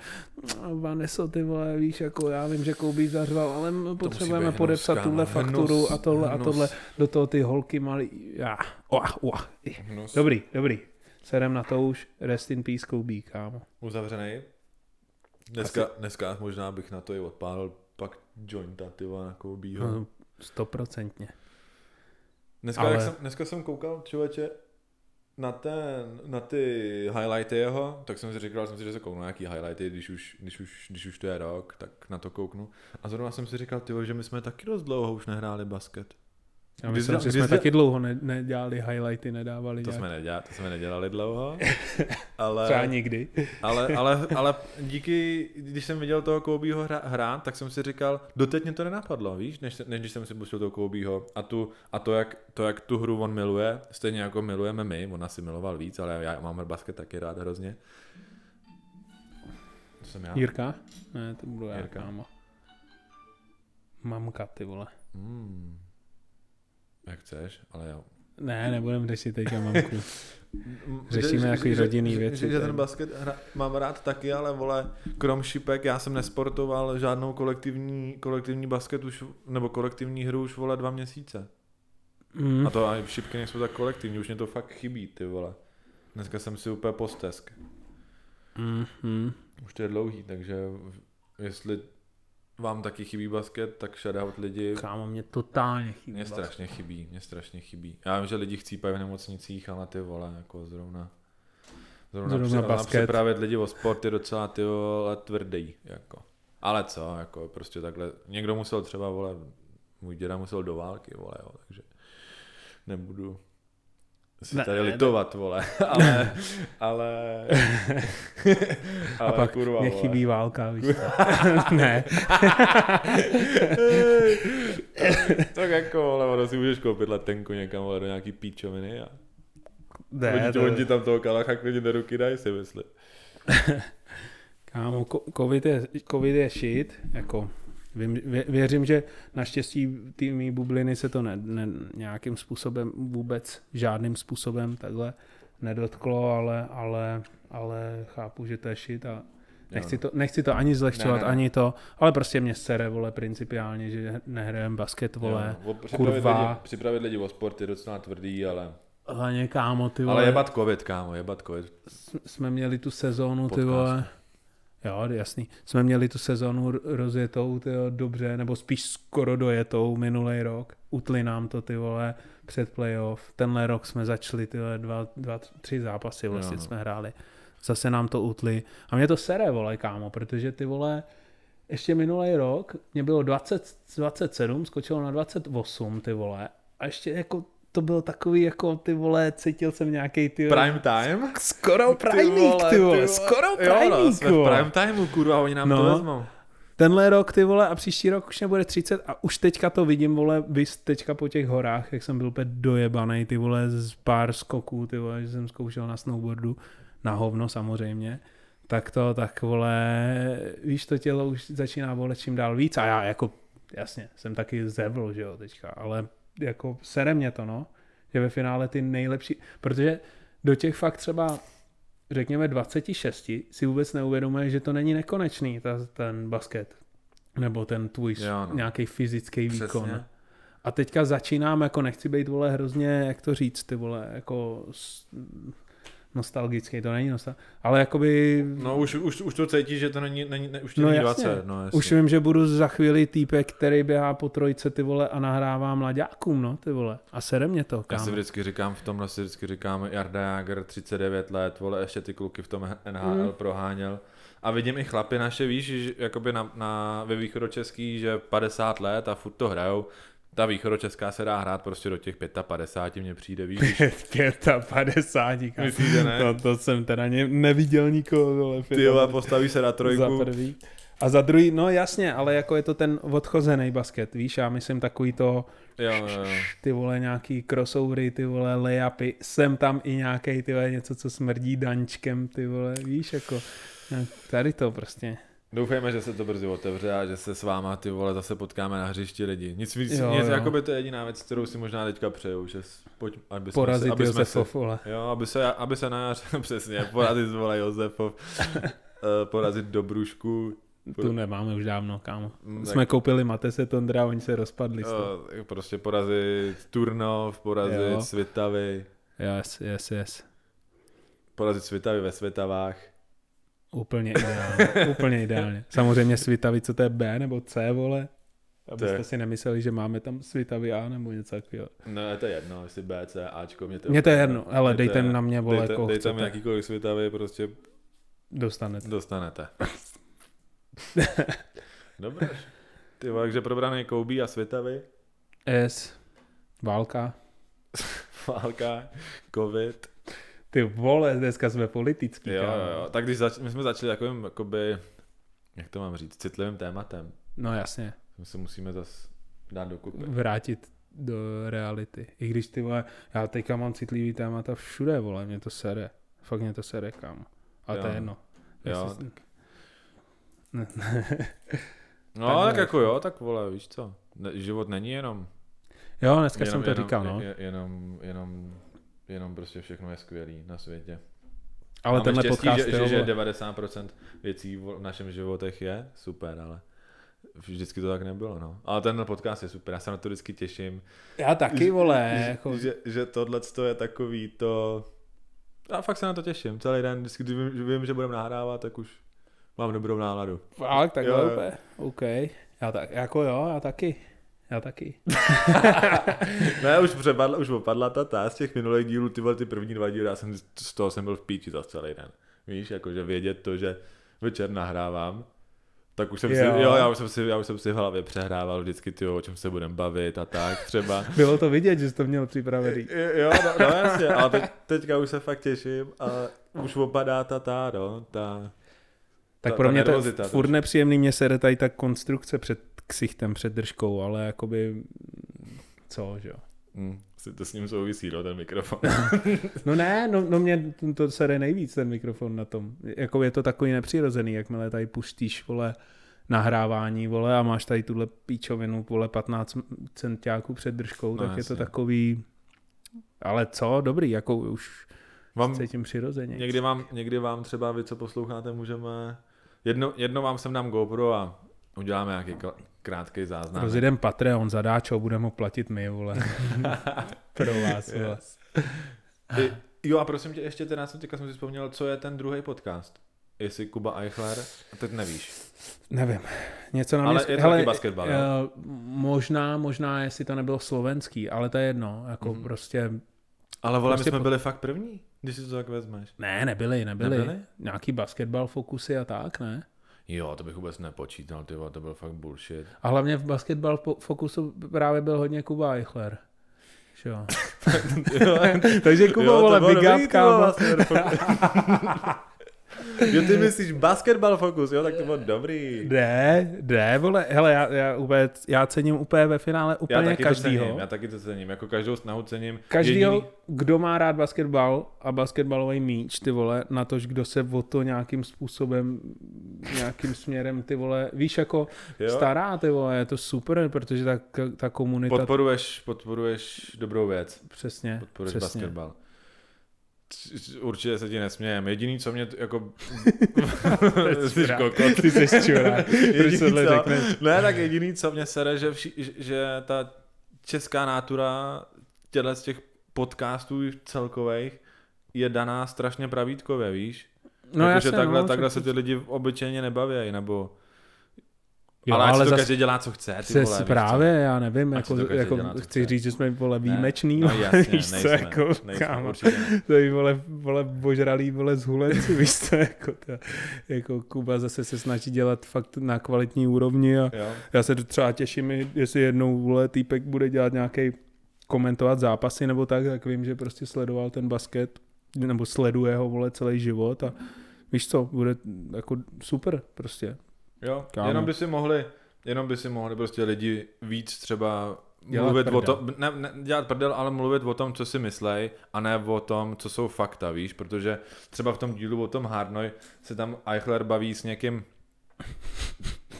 "No, Vaneso, ty vole, víš, jako já vím, že Koubí zařval, ale potřebujeme podepsat kámo, tuhle hnus, fakturu a tohle a hnus. tohle, do toho ty holky malý, já, oh. Hnus. Dobrý, dobrý. Serem na to už, rest in peace Koubí, kámo. Uzavřený. Dneska, dneska možná bych na to i odpálil pak jointa, ty vole, na Koubího. No, Stoprocentně. Dneska, Ale- ale... jsem, dneska jsem koukal, člověče, na, ten, na ty highlighty jeho, tak jsem si říkal, jsem si, že se kouknu nějaký highlighty, když už, když, už, když už to je rok, tak na to kouknu. A zrovna jsem si říkal, tyvo, že my jsme taky dost dlouho už nehráli basket. Já myslím, že jsme taky dlouho ne- nedělali highlighty, nedávali To nějak. jsme, nedělali, to jsme nedělali dlouho, ale, Třeba nikdy. ale, ale, ale díky, když jsem viděl toho Koubího hra, hrát, tak jsem si říkal, doteď mě to nenapadlo, víš, než, než když jsem si pustil toho Koubího a, tu, a to, jak, to, jak tu hru on miluje, stejně jako milujeme my, on asi miloval víc, ale já mám basket taky rád hrozně. To jsem já. Jirka? Ne, to budu já, Jirka. kámo. Mamka, ty vole. Hmm. Jak chceš, ale já... Ne, nebudem řešit teďka mamku. Řešíme takový že- rodinný věci Že, že ten basket hra, mám rád taky, ale vole, krom šipek, já jsem nesportoval žádnou kolektivní, kolektivní basket už, nebo kolektivní hru už vole dva měsíce. Mm. A to ani šipky nejsou tak kolektivní, už mě to fakt chybí, ty vole. Dneska jsem si úplně postesk. Mm, mm. Už to je dlouhý, takže jestli vám taky chybí basket, tak shoutout lidi. Kámo, mě totálně chybí. Mně strašně chybí, mě strašně chybí. Já vím, že lidi chcípají v nemocnicích, ale ty vole, jako zrovna... Zrovna, Zrovna zrovna basket. připravit lidi o sport je docela ty vole tvrdý, jako. Ale co, jako prostě takhle, někdo musel třeba, vole, můj děda musel do války, vole, jo, takže nebudu si Ne, tady ne, litovat, vole, ale, ale, A ale pak kurva, mě vole. chybí válka, víš ne. tak jako, vole, ono si můžeš koupit letenku někam, vole, do nějaký píčoviny a ne oni, to, oni ti tam toho kalacha klidně do ruky dají, si myslím. kámo, covid je, covid je shit, jako Vím, vě, věřím, že naštěstí ty mý bubliny se to ne, ne, nějakým způsobem vůbec, žádným způsobem takhle nedotklo, ale, ale, ale chápu, že to je shit a nechci to, nechci to ani zlehčovat, Ne, ne, ne. ani to, ale prostě mě sere, vole, principiálně, že nehrajem basket, vole, Jo, připravit, kurva. lidi, připravit lidi o sport je docela tvrdý, ale, hlavně kámo, ty vole, ale jebat covid, kámo, jebat covid. jsme měli tu sezónu, ty Podcast. vole, jo, jasný, jsme měli tu sezónu r- rozjetou, ty jo, dobře, nebo spíš skoro dojetou minulý rok, utli nám to, ty vole, před playoff, tenhle rok jsme začali, ty vole, dva, dva, tři zápasy vlastně Jo, no. jsme hráli, zase nám to utli. A mě to sere, vole, kámo, protože ty vole, ještě minulý rok mě bylo 20, 27, skočilo na 28, ty vole, a ještě jako to bylo takový jako ty vole, cítil jsem nějaký ty vole, Prime time? Skoro primík, ty vole, skoro Jo, no, primík, jsme v vole. prime timeu, kurva, oni nám No. to vezmou. Tenhle rok, ty vole, a příští rok už nebude 30 a už teďka to vidím, vole, vys teďka po těch horách, jak jsem byl úplně dojebaný, ty vole, z pár skoků, ty vole, že jsem zkoušel na snowboardu, na hovno samozřejmě, tak to, tak vole, víš, to tělo už začíná volet čím dál víc a já jako, jasně, jsem taky zevl, že jo, teďka, ale jako sere mě to, no, že ve finále ty nejlepší, protože do těch fakt třeba řekněme 26 si vůbec neuvědomuje, že to není nekonečný, ta, ten basket. Nebo ten tvůj Jo, no. nějaký fyzický Přesně. výkon. A teďka začínám, jako nechci být, vole, hrozně, jak to říct, ty vole, jako nostalgický, to není nostalgický, ale jakoby... No už, už, už to cítí, že to není, není ne, už to No není jasně. 20. No, jasně. Už vím, že budu za chvíli týpek, který běhá po trojce, ty vole, a nahrává mladákům, no, ty vole. A sere mě to, Já kámo. si vždycky říkám, v tomhle si vždycky říkám, Jarda Jager, 39 let, vole, ještě ty kluky v tom NHL mm. proháněl. A vidím i chlapy naše, víš, že jakoby na, na, ve východočeský, že 50 let a furt to hrajou. Ta východočeská se dá hrát prostě do těch 55, mně přijde, víš. když- 55, kámo. Myslíš, že ne? To, to jsem teda ne, neviděl nikoho. Ty vole, postaví se na trojku. Za prvý. A za druhý, no jasně, ale jako je to ten odchozený basket, víš, já myslím takový to, Jo, jo, jo. ty vole nějaký crossovery, ty vole layupy, jsem tam i nějaký ty vole něco, co smrdí daňčkem, ty vole, víš, jako tady to prostě. Doufejme, že se to brzy otevře a že se s váma ty vole zase potkáme na hřišti lidi. Nic víc, Jo, nic, jo. jakoby to je jediná věc, kterou si možná teďka přeju, že pojď, aby jsme, Porazit se, aby jsme se, Josefov, vole. jo, aby se, aby se na jaře, přesně, porazit vole Josefov, eh, porazit Dobrušku, Tu nemáme už dávno, kámo. Mm, Jsme tak- koupili Matese Tondra, oni se rozpadli. toho. eh, prostě porazit Turnov, porazit Jo. Svitavy, Yes, yes, yes. porazit Svitavy ve Svitavách. Úplně ideálně, úplně ideálně. Samozřejmě svitavy, co to je B nebo C, vole. Abyste si nemysleli, že máme tam svitavy A nebo něco takového. No, to je jedno, jestli B, C, Ačko, mě to Mně to je jedno, ale Mě dejte je- na mě, vole, dejte, koho dejte mi chcete. jakýkoliv Svitavy, prostě Dostanete. Dostanete. Dobré. Ty vole, takže probraný Koubí a Svitavy, S. Válka. válka, covid. Ty vole, dneska jsme politický, Jo, kámo. jo, jo. Tak když zač- my jsme začali takovým, jakoby, jak to mám říct, citlivým tématem. No jasně, My se musíme zase dát dokupy. vrátit do reality. I když ty vole, já teďka mám citlivý témata všude, vole, mě to sere. Fakt mě to sere, kámo. Ale to je jedno. Jo. Jestli- No, Tak tak ne. jako jo, tak vole, víš co. Ne, život není jenom, Jo, dneska jenom, jsem to jenom, říkal, no. je- Jenom, jenom, jenom prostě všechno je skvělý na světě. Ale Máme tenhle štěstí, podcast, že, jo, že, že vole. 90% věcí v našem životech je super, ale vždycky to tak nebylo, no. Ale tenhle podcast je super, já se na to vždycky těším. Já taky, vole, že, jako, že, že tohle je takový to... Já fakt se na to těším. Celý den, vždycky, když vím, že vím, že budeme nahrávat, tak už mám dobrou náladu. fakt, takhle Jo, jo. úplně, OK. Já tak, jako jo, já taky. Já taky. ne, už přepadla, už opadla ta ta z těch minulých dílů, ty ty první dva díly, já jsem z toho jsem byl v píči za celý den. Víš, jakože vědět to, že večer nahrávám, tak už jsem si, Jo. jo, já už jsem si, já už jsem si v hlavě přehrával vždycky, ty, o čem se budeme bavit a tak třeba. Bylo to vidět, že jsi to měl připravený. Jo, no, no jasně, ale teď, teďka už se fakt těším a už opadá ta ta, no, ta... Tak Ta- pro mě to je furt nepříjemný, mě sere tady ta konstrukce před ksichtem, před držkou, ale jakoby, co, že jo. Hm, si to s ním souvisí, no, ten mikrofon. No ne, no, no mě to- sere nejvíc ten mikrofon na tom. Jako je to takový nepřirozený, jakmile tady pustíš, vole, nahrávání, vole, a máš tady tuhle píčovinu, vole, 15 centiáků před držkou, No, tak je to jasně. takový, ale co, dobrý, jako už Vám, cítím přirozeně. někdy, vám, někdy vám třeba vy, co posloucháte, můžeme... Jedno, jedno vám sem dám GoPro a uděláme nějaký krátký záznam. Rozjedem Patreon, zadáčo, budeme ho platit my, vole. Pro vás, vole. Yes. Jo a prosím tě, ještě teda jsem teďka jsem si vzpomněl, co je ten druhý podcast. Jestli Kuba Eichler, a teď nevíš. Nevím, něco na mě... Ale je to taky basketbal, eh, možná, možná, jestli to nebylo slovenský, ale to je jedno, jako Mhm. prostě... Ale vole, Prostě my jsme po- byli fakt první, když si to tak vezmeš. Ne, nebyli, nebyli. Nebyli? Nějaký basketbal fokusy a tak, ne? Jo, to bych vůbec nepočítal, ty vole, to byl fakt bullshit. A hlavně v basketbal fokusu právě byl hodně Kuba Eichler. Jo. Takže Kuba, vole, big up, kámo. Jo, ty myslíš basketbal fokus, jo, tak to bylo dobrý. Ne, ne, vole, hele, já, já, úplně, já cením úplně ve finále Já úplně taky to každýho. cením, já taky to cením, jako každou snahu cením. Každýho, Jediný- kdo má rád basketbal a basketbalový míč, ty vole, na to, kdo se o to nějakým způsobem, nějakým směrem, ty vole, víš, jako jo, stará, ty vole, je to super, protože ta, ta komunita, podporuješ, podporuješ dobrou věc, přesně, podporuješ přesně. basketbal. Určitě se ti nesmějem. Jediný, co mě t- jako... Jsi kokot. Ty jsi čurák. Proč Jediný, tohle co, řekneš? ne, tak jediný, co mě sere, že, vši, že- ta česká nátura těchto z těch podcastů celkových je daná strašně pravítkově, víš? No jako, jasně, že takhle, no, takhle se ty lidi obyčejně nebaví, nebo... Jo, ale, ale ale to zas- každý dělá, co chce, ty Se vole, víš co? právě, já nevím, Ať jako, to každý jako dělá, chci chce. říct, že jsme vole Ne. výjimeční, No jasně, víš co, nejsme, jako, nejsme, kámo, to je vole, vole božralý, vole zhulenci, víš co, jako, to, jako Kuba zase se snaží dělat fakt na kvalitní úrovni a Jo. já se třeba těším, jestli jednou vole týpek bude dělat nějaký komentovat zápasy nebo tak, tak vím, že prostě sledoval ten basket, nebo sleduje ho vole celý život a víš co, bude jako super prostě. Jo, Kámo. jenom by si mohli, jenom by si mohli prostě lidi víc třeba Dělat mluvit o prdel. tom, ne, ne, dělat prdel, ale mluvit o tom, co si myslej a ne o tom, co jsou fakta, víš, protože třeba v tom dílu o tom Hardnoj se tam Eichler baví s někým,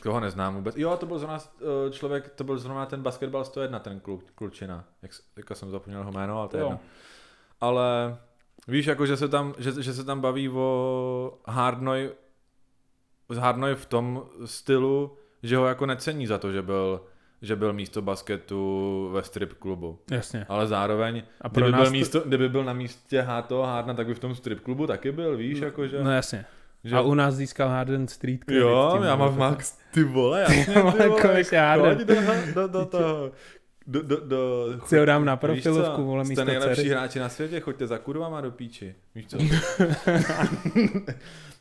koho neznám vůbec. Jo, to byl zrovna eh, člověk, to byl zrovna ten basketbal 101, ten kluk, klučina, jak, teďka jsem zapomněl jeho jméno, ale to je jedno. Ale víš, jako, že se tam, že, že se tam baví o Hardnoj, Hardnoj v tom stylu, že ho jako necení za to, že byl, že byl místo basketu ve strip klubu. Jasně. Ale zároveň, A pro kdyby, nás byl to- místo, kdyby byl na místě H toho Hardna, tak by v tom strip klubu taky byl, víš, jako že... No jasně. že A u nás získal Harden Street credit jo, tím, já mám Max, ty vole, jasně, ty Já mám vole, konečně Harden. do, do, do toho, do, do, do, Si ho dám na profilovku, vole, jste místo nejlepší dcery. hráči na světě, choďte za kurvama do píči, víš co?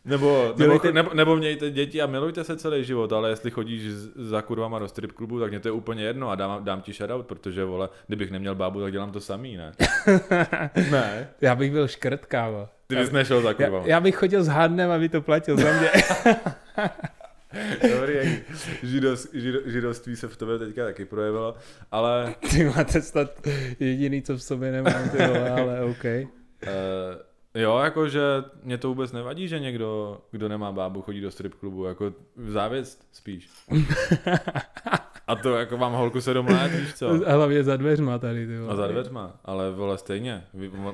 nebo, nebo, nebo, nebo mějte děti a milujte se celý život, ale jestli chodíš za kurvama do strip klubu, tak mě to je úplně jedno a dám, dám ti shoutout, protože vole, kdybych neměl bábu, tak dělám to samý, ne? ne. Já bych byl škrt, kámo. Ty bys nešel za Já, kurvama. já bych chodil s Hardenem, aby to platil za mě. Dobrý, jak židos, žido, židovství se v tobě teďka taky projevilo, ale Ty máte snad jediný, co v sobě nemám, ty vole, ale OK. Uh, jo, jakože mě to vůbec nevadí, že někdo, kdo nemá bábu, chodí do strip klubu, jako závěst spíš. A to jako mám holku sedm let, víš co? A hlavně za dveřma tady, ty vole. A za dveřma, ale vole stejně.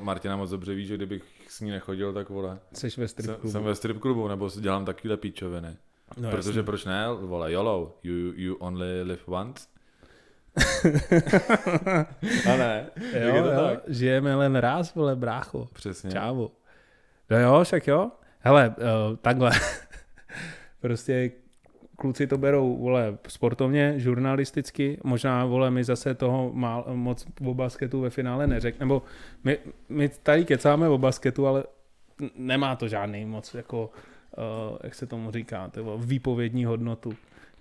Martina moc dobře ví, že kdybych s ní nechodil, tak vole, Seš ve strip jsem, klubu. jsem ve strip klubu, nebo dělám takovýhle píčoviny. No, Protože jasně. proč ne, vole, YOLO, you, you only live once. A ne, Jo, je to jo, tak? žijeme jen raz, vole, brácho. Přesně. Čávo. No jo, však jo. Hele, uh, takhle. prostě kluci to berou, vole, sportovně, žurnalisticky, možná, vole, my zase toho má, moc o basketu ve finále neřek, nebo my, my tady kecáme o basketu, ale nemá to žádný moc, jako, uh, jak se tomu říká, to výpovědní hodnotu.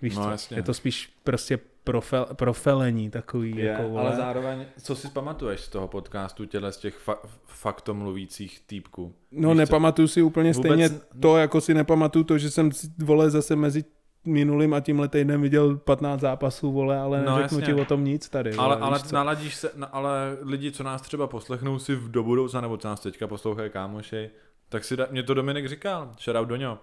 Víš No, co? jasně. Je to spíš prostě profel, profelení takový, Je, jako, ale zároveň, co si pamatuješ z toho podcastu těle z těch fa- faktomluvících týpků? No Víš co? nepamatuju si úplně Vůbec stejně to, jako si nepamatuju to, že jsem vole zase mezi minulým a tímhle týdnem viděl 15 zápasů, vole, ale No, neřeknu jasně. ti o tom nic tady. Ale, vole, ale co? naladíš se, ale lidi, co nás třeba poslechnou si v do budoucna, nebo co nás teďka poslouchají kámoši, tak si da, mě to Dominik říkal, shoutout do něho.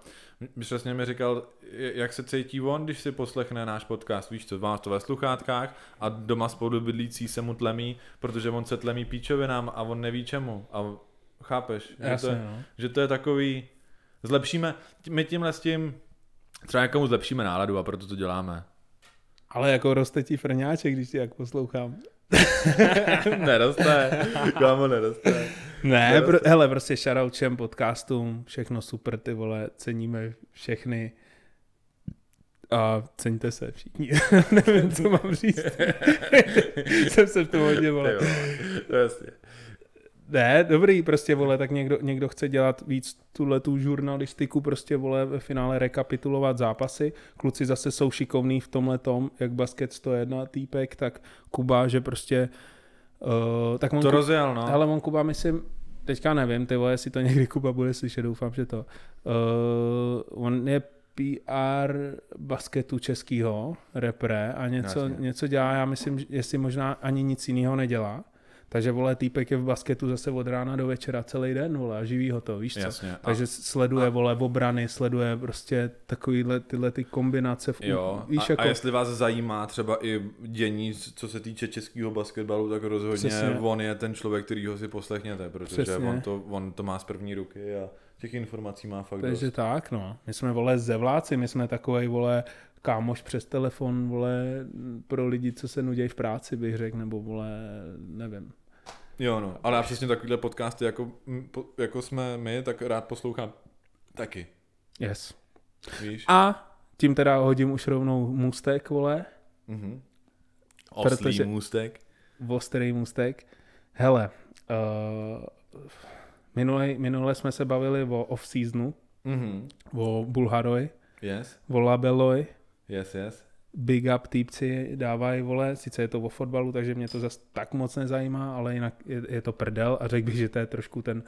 Přesně mi říkal, jak se cítí on, když si poslechne náš podcast, víš co, má to ve sluchátkách a doma spolu bydlící se mu tlemí, protože on se tlemí píčovinám a on neví čemu. A chápeš, že, to Jasně, je, no. že to je takový, zlepšíme, my tímhle s tím třeba někomu zlepšíme náladu a proto to děláme. Ale jako roste ti frňáček, když ti jak poslouchám. neroste, kámo, neroste. Ne, pro, hele, prostě shoutout všem podcastům, všechno super, ty vole, ceníme všechny. A ceňte se všichni. Nevím, co mám říct. Jsem se v tom hodně, vole. To jasně. Ne, dobrý, prostě vole, tak někdo, někdo chce dělat víc tuhle tu žurnalistiku, prostě vole ve finále rekapitulovat zápasy. Kluci zase jsou šikovní v tomhle tom, jak basket 101 týpek, tak Kuba, že prostě uh, tak on To rozjel, no. ale on Kuba, myslím, teďka nevím, ty vole, jestli to někdy Kuba bude slyšet, doufám, že to. Uh, on je PR basketu českýho, repre a něco, Jasně. něco dělá, já myslím, jestli možná ani nic jiného nedělá. Takže vole, týpek je v basketu zase od rána do večera celý den, vole, a živí ho to, víš co? Jasně. A, Takže sleduje, a- vole, obrany, sleduje prostě takovýhle tyhle ty kombinace. V, jo, víš, a, jako, a jestli vás zajímá třeba i dění, co se týče českého basketbalu, tak rozhodně Přesně. on je ten člověk, který ho si poslechněte, protože Přesně. on to, on to má z první ruky a těch informací má fakt Takže dost. tak, no. My jsme, vole, zevláci, my jsme takovej, vole, kámoš přes telefon, vole, pro lidi, co se nudějí v práci, bych řekl, nebo, vole, nevím. Jo, no, ale já přesně takovýhle podcasty, jako, jako jsme my, tak rád poslouchám taky, Yes. víš? A tím teda hodím už rovnou můstek, vole. Mhm. Oslý Protože- můstek. Ostrý můstek. Hele, uh, minule, minule jsme se bavili o off-seasonu, Mhm. o Bulharoj, Yes, o Labeloj, yes, yes. Big up týpci dávají, vole, sice je to o fotbalu, takže mě to zas tak moc nezajímá, ale jinak je, je to prdel a řekl bych, že to je trošku ten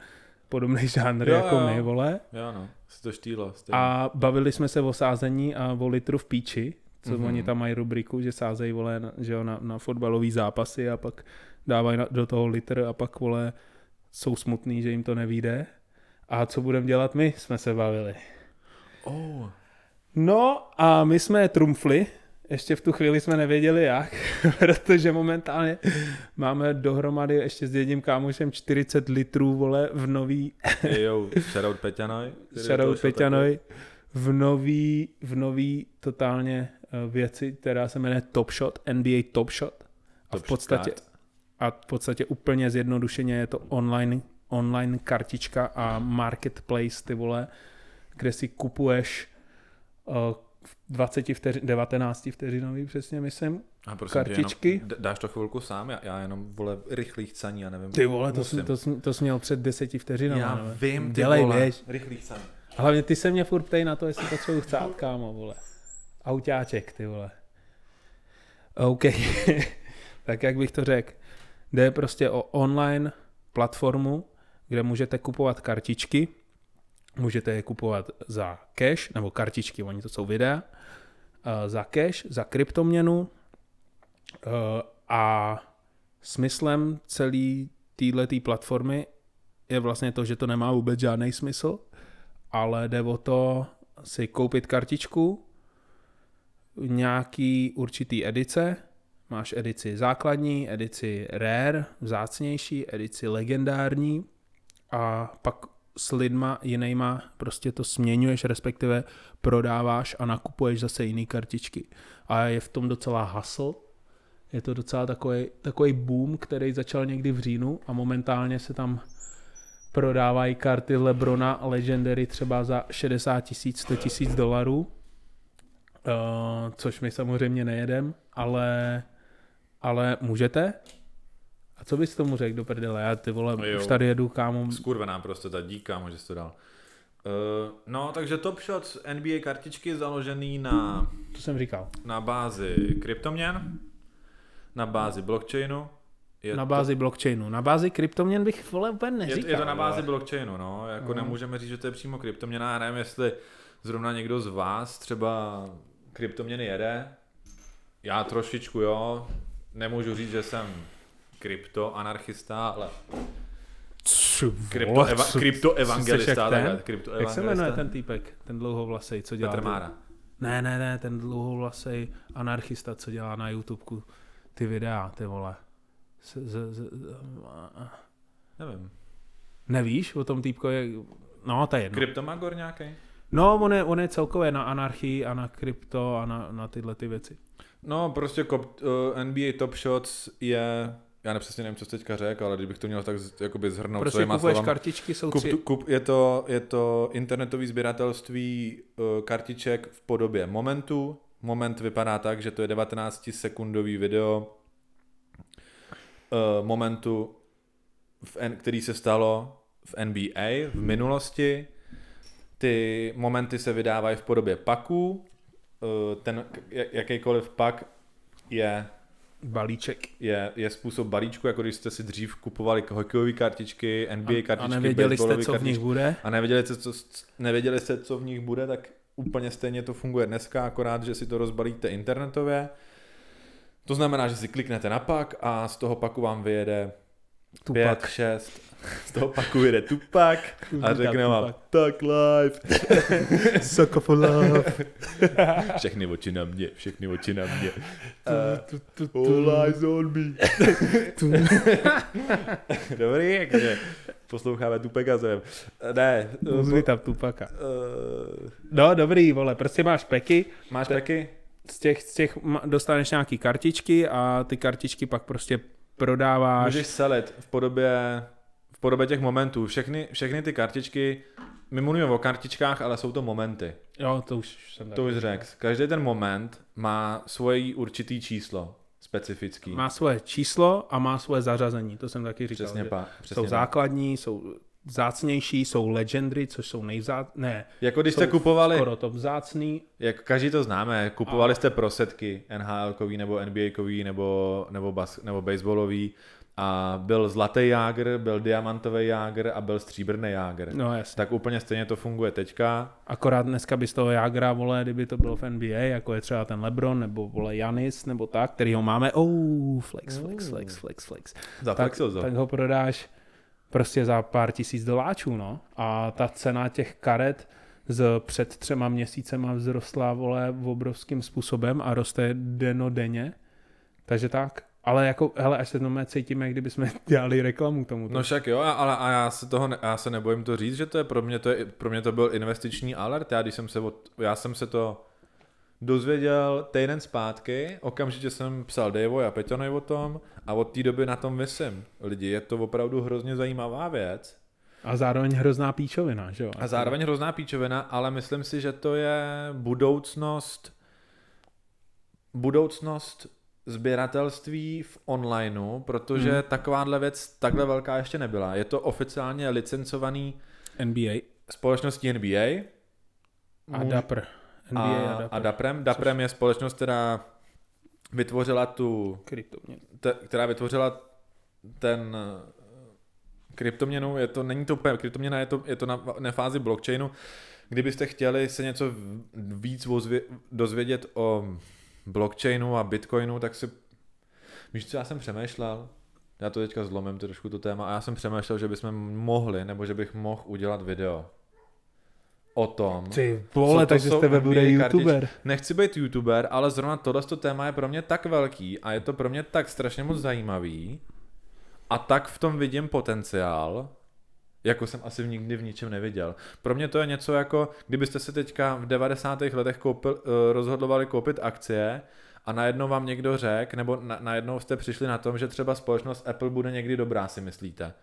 podobný žánr Jo, jako jo. my, vole. Jo, no, si to štýlo. stejně. A bavili jsme se o sázení a o litru v píči, co Mhm. mm-hmm. oni tam mají rubriku, že sázejí vole, na, že jo, na, na fotbalový zápasy a pak dávají na, do toho litr a pak vole jsou smutný, že jim to nevíde. A co budeme dělat my, jsme se bavili. Oh. No a my jsme trumfli, ještě v tu chvíli jsme nevěděli jak, protože momentálně máme dohromady ještě s jedním kámošem 40 litrů, vole, v nový, yo, shoutout Peťanoj. shoutout Peťanoj, v nový, v nový totálně eh, věci, která se jmenuje Top Shot, NBA Top Shot. A Top v podstatě, Shot. a v podstatě úplně zjednodušeně je to online, online kartička a marketplace, ty vole, kde si kupuješ uh, 20 vteřin, 19 vteřinový přesně myslím. A prosím kartičky. Jenom, dáš to chvilku sám, já, já jenom, vole, rychlých caní, já nevím. Ty vole, to, jsi, to, jsi, to jsi měl před 10 vteřinami. Já ne? vím, ty Dělej, vole. běž. Rychlých caní. Hlavně ty se mě furt ptej na to, jestli potřebuji chcát, kámo, vole. Autáček, ty vole. OK. tak jak bych to řekl? Jde prostě o online platformu, kde můžete kupovat kartičky. Můžete je kupovat za cash, nebo kartičky, oni to jsou videa. eh, Za cash, za kryptoměnu. eh, A smyslem celé této platformy je vlastně to, že to nemá vůbec žádný smysl, ale jde o to si koupit kartičku, nějaký určitý edice, máš edici základní, edici rare, vzácnější, edici legendární a pak s lidma jinýma prostě to směňuješ, respektive prodáváš a nakupuješ zase jiný kartičky. A je v tom docela hustle, je to docela takový, takový boom, který začal někdy v říjnu a momentálně se tam prodávají karty Lebrona Legendary třeba za 60 tisíc, 100 tisíc dolarů, uh, což my samozřejmě nejedem, ale, ale můžete? A co bys tomu řekl do prdele? Já ty vole, Jo. už tady jedu kámo. Skurvená prostě ta díka, že jsi to dal. Uh, no, takže Top Shot NBA kartičky založený na, To jsem říkal. na bázi kryptoměn, na bázi blockchainu. Je na bázi blockchainu. Na bázi kryptoměn bych vole úplně to, neříkal. je, je to na bázi vole. blockchainu, no. Jako No. nemůžeme říct, že to je přímo kryptoměna. Já nevím, jestli zrovna někdo z vás třeba kryptoměny jede. Já trošičku, jo. Nemůžu říct, že jsem kryptoanarchista, ale krypto, eva, krypto evangelista. jak krypto Jak se jmenuje evangelista. ten týpek, ten dlouhovlasej, co dělá? Petr Mára. Ne, ne, ne, ten dlouhovlasej anarchista, co dělá na YouTubeku ty videa, ty vole. Z, z, z, Nevím. nevíš o tom týpkovi? No, to je jedno. Kryptomagor nějaký? No, on je, on je celkově na anarchii a na krypto a na, na tyhle ty věci. No, prostě kop, uh, NBA Top Shots je, já nepřesně nevím, co jsi teďka řekl, ale kdybych to měl tak jakoby zhrnout prostě svýma kupuješ slovama. kartičky, jsou Kup, tři... kup, je, to, je to internetový sběratelství uh, kartiček v podobě momentu. Moment vypadá tak, že to je 19 sekundový video uh, momentu, v N, který se stalo v NBA v minulosti. Ty momenty se vydávají v podobě paků. Uh, ten jak- jakýkoliv pak je balíček. je, je způsob balíčku, jako když jste si dřív kupovali hokejové kartičky, NBA A, kartičky, a nevěděli jste, co v nich kartičky, bude? a nevěděli jste, co, nevěděli jste, co v nich bude, tak úplně stejně to funguje dneska, akorát, že si to rozbalíte internetově. To znamená, že si kliknete na pak a z toho paku vám vyjede Tupak. 5, 6, z toho paku vyjede Tupak a řekne vám tak live. Sucker for love. Všechny oči na mě, všechny oči na mě. Tu, tu, tu, All eyes on me. Dobrý, jakože posloucháme Tupeka zem. Ne, Uzli tam Tupaka. uh, No dobrý, vole, prostě máš peky, máš Te- taky? z těch, z těch dostaneš nějaký kartičky a ty kartičky pak prostě prodáváš... Můžeš selit v podobě, v podobě těch momentů. Všechny, všechny ty kartičky, my mluvíme o kartičkách, ale jsou to momenty. Jo, to už jsem To už řekl. Každý ten moment má svoje určitý číslo specifický. Má svoje číslo a má svoje zařazení, to jsem taky říkal. Přesně, pa, přesně jsou tak. základní, jsou zácnější, jsou legendary, což jsou nejvzát... Ne, Jako když jste kupovali, skoro to vzácný. jak každý to známe, kupovali jste prosetky NHL-kový nebo NBA-kový nebo, nebo, bas, nebo baseballový a byl zlatý jágr, byl diamantový jágr a byl stříbrný jágr. No jasně. Tak úplně stejně to funguje teďka. Akorát dneska by z toho Jagra, vole, kdyby to bylo v NBA, jako je třeba ten LeBron, nebo vole Janis, nebo tak, který ho máme, oh, flex, flex, flex, flex, flex. Tak, Zaflexil to. tak ho prodáš prostě za pár tisíc doláčů, no. A ta cena těch karet z před třema měsícema vzrostla, vole, obrovským způsobem a roste denodenně. Takže tak. Ale jako, hele, až se to cítíme, kdyby jsme dělali reklamu tomu. No však jo, ale a já se toho ne, já se nebojím to říct, že to je pro mě to je, pro mě to byl investiční alert. Já když jsem se od, já jsem se to dozvěděl týden zpátky, okamžitě jsem psal Daveovi a Peťanovi o tom a od té doby na tom vysím. Lidi, je to opravdu hrozně zajímavá věc. A zároveň hrozná píčovina, že jo? A zároveň hrozná píčovina, ale myslím si, že to je budoucnost budoucnost sběratelství v onlineu, protože Hmm. hmm. takováhle věc takhle velká ještě nebyla. Je to oficiálně licencovaný NBA společností NBA a Můž- Dapr. NBA a, a, Dapr. a Daprem. Daprem je společnost, která vytvořila tu, Kryptoměny. te, která vytvořila ten eh, kryptoměnu, je to, není to úplně kryptoměna, je to, je to na, na fázi blockchainu. Kdybyste chtěli se něco víc ozvě, dozvědět o blockchainu a bitcoinu, tak si, víš co, já jsem přemýšlel, já to teďka zlomím trošku to téma, a já jsem přemýšlel, že bychom mohli, nebo že bych mohl udělat video o tom, Ty Co vole, to takže z tebe bude youtuber. Nechci být youtuber, ale zrovna tohle téma je pro mě tak velký a je to pro mě tak strašně moc zajímavý a tak v tom vidím potenciál, jako jsem asi nikdy v ničem neviděl. Pro mě to je něco jako, kdybyste se teďka v 90. letech koupil, eh, rozhodovali koupit akcie a najednou vám někdo řekl, nebo na, najednou jste přišli na tom, že třeba společnost Apple bude někdy dobrá, si myslíte.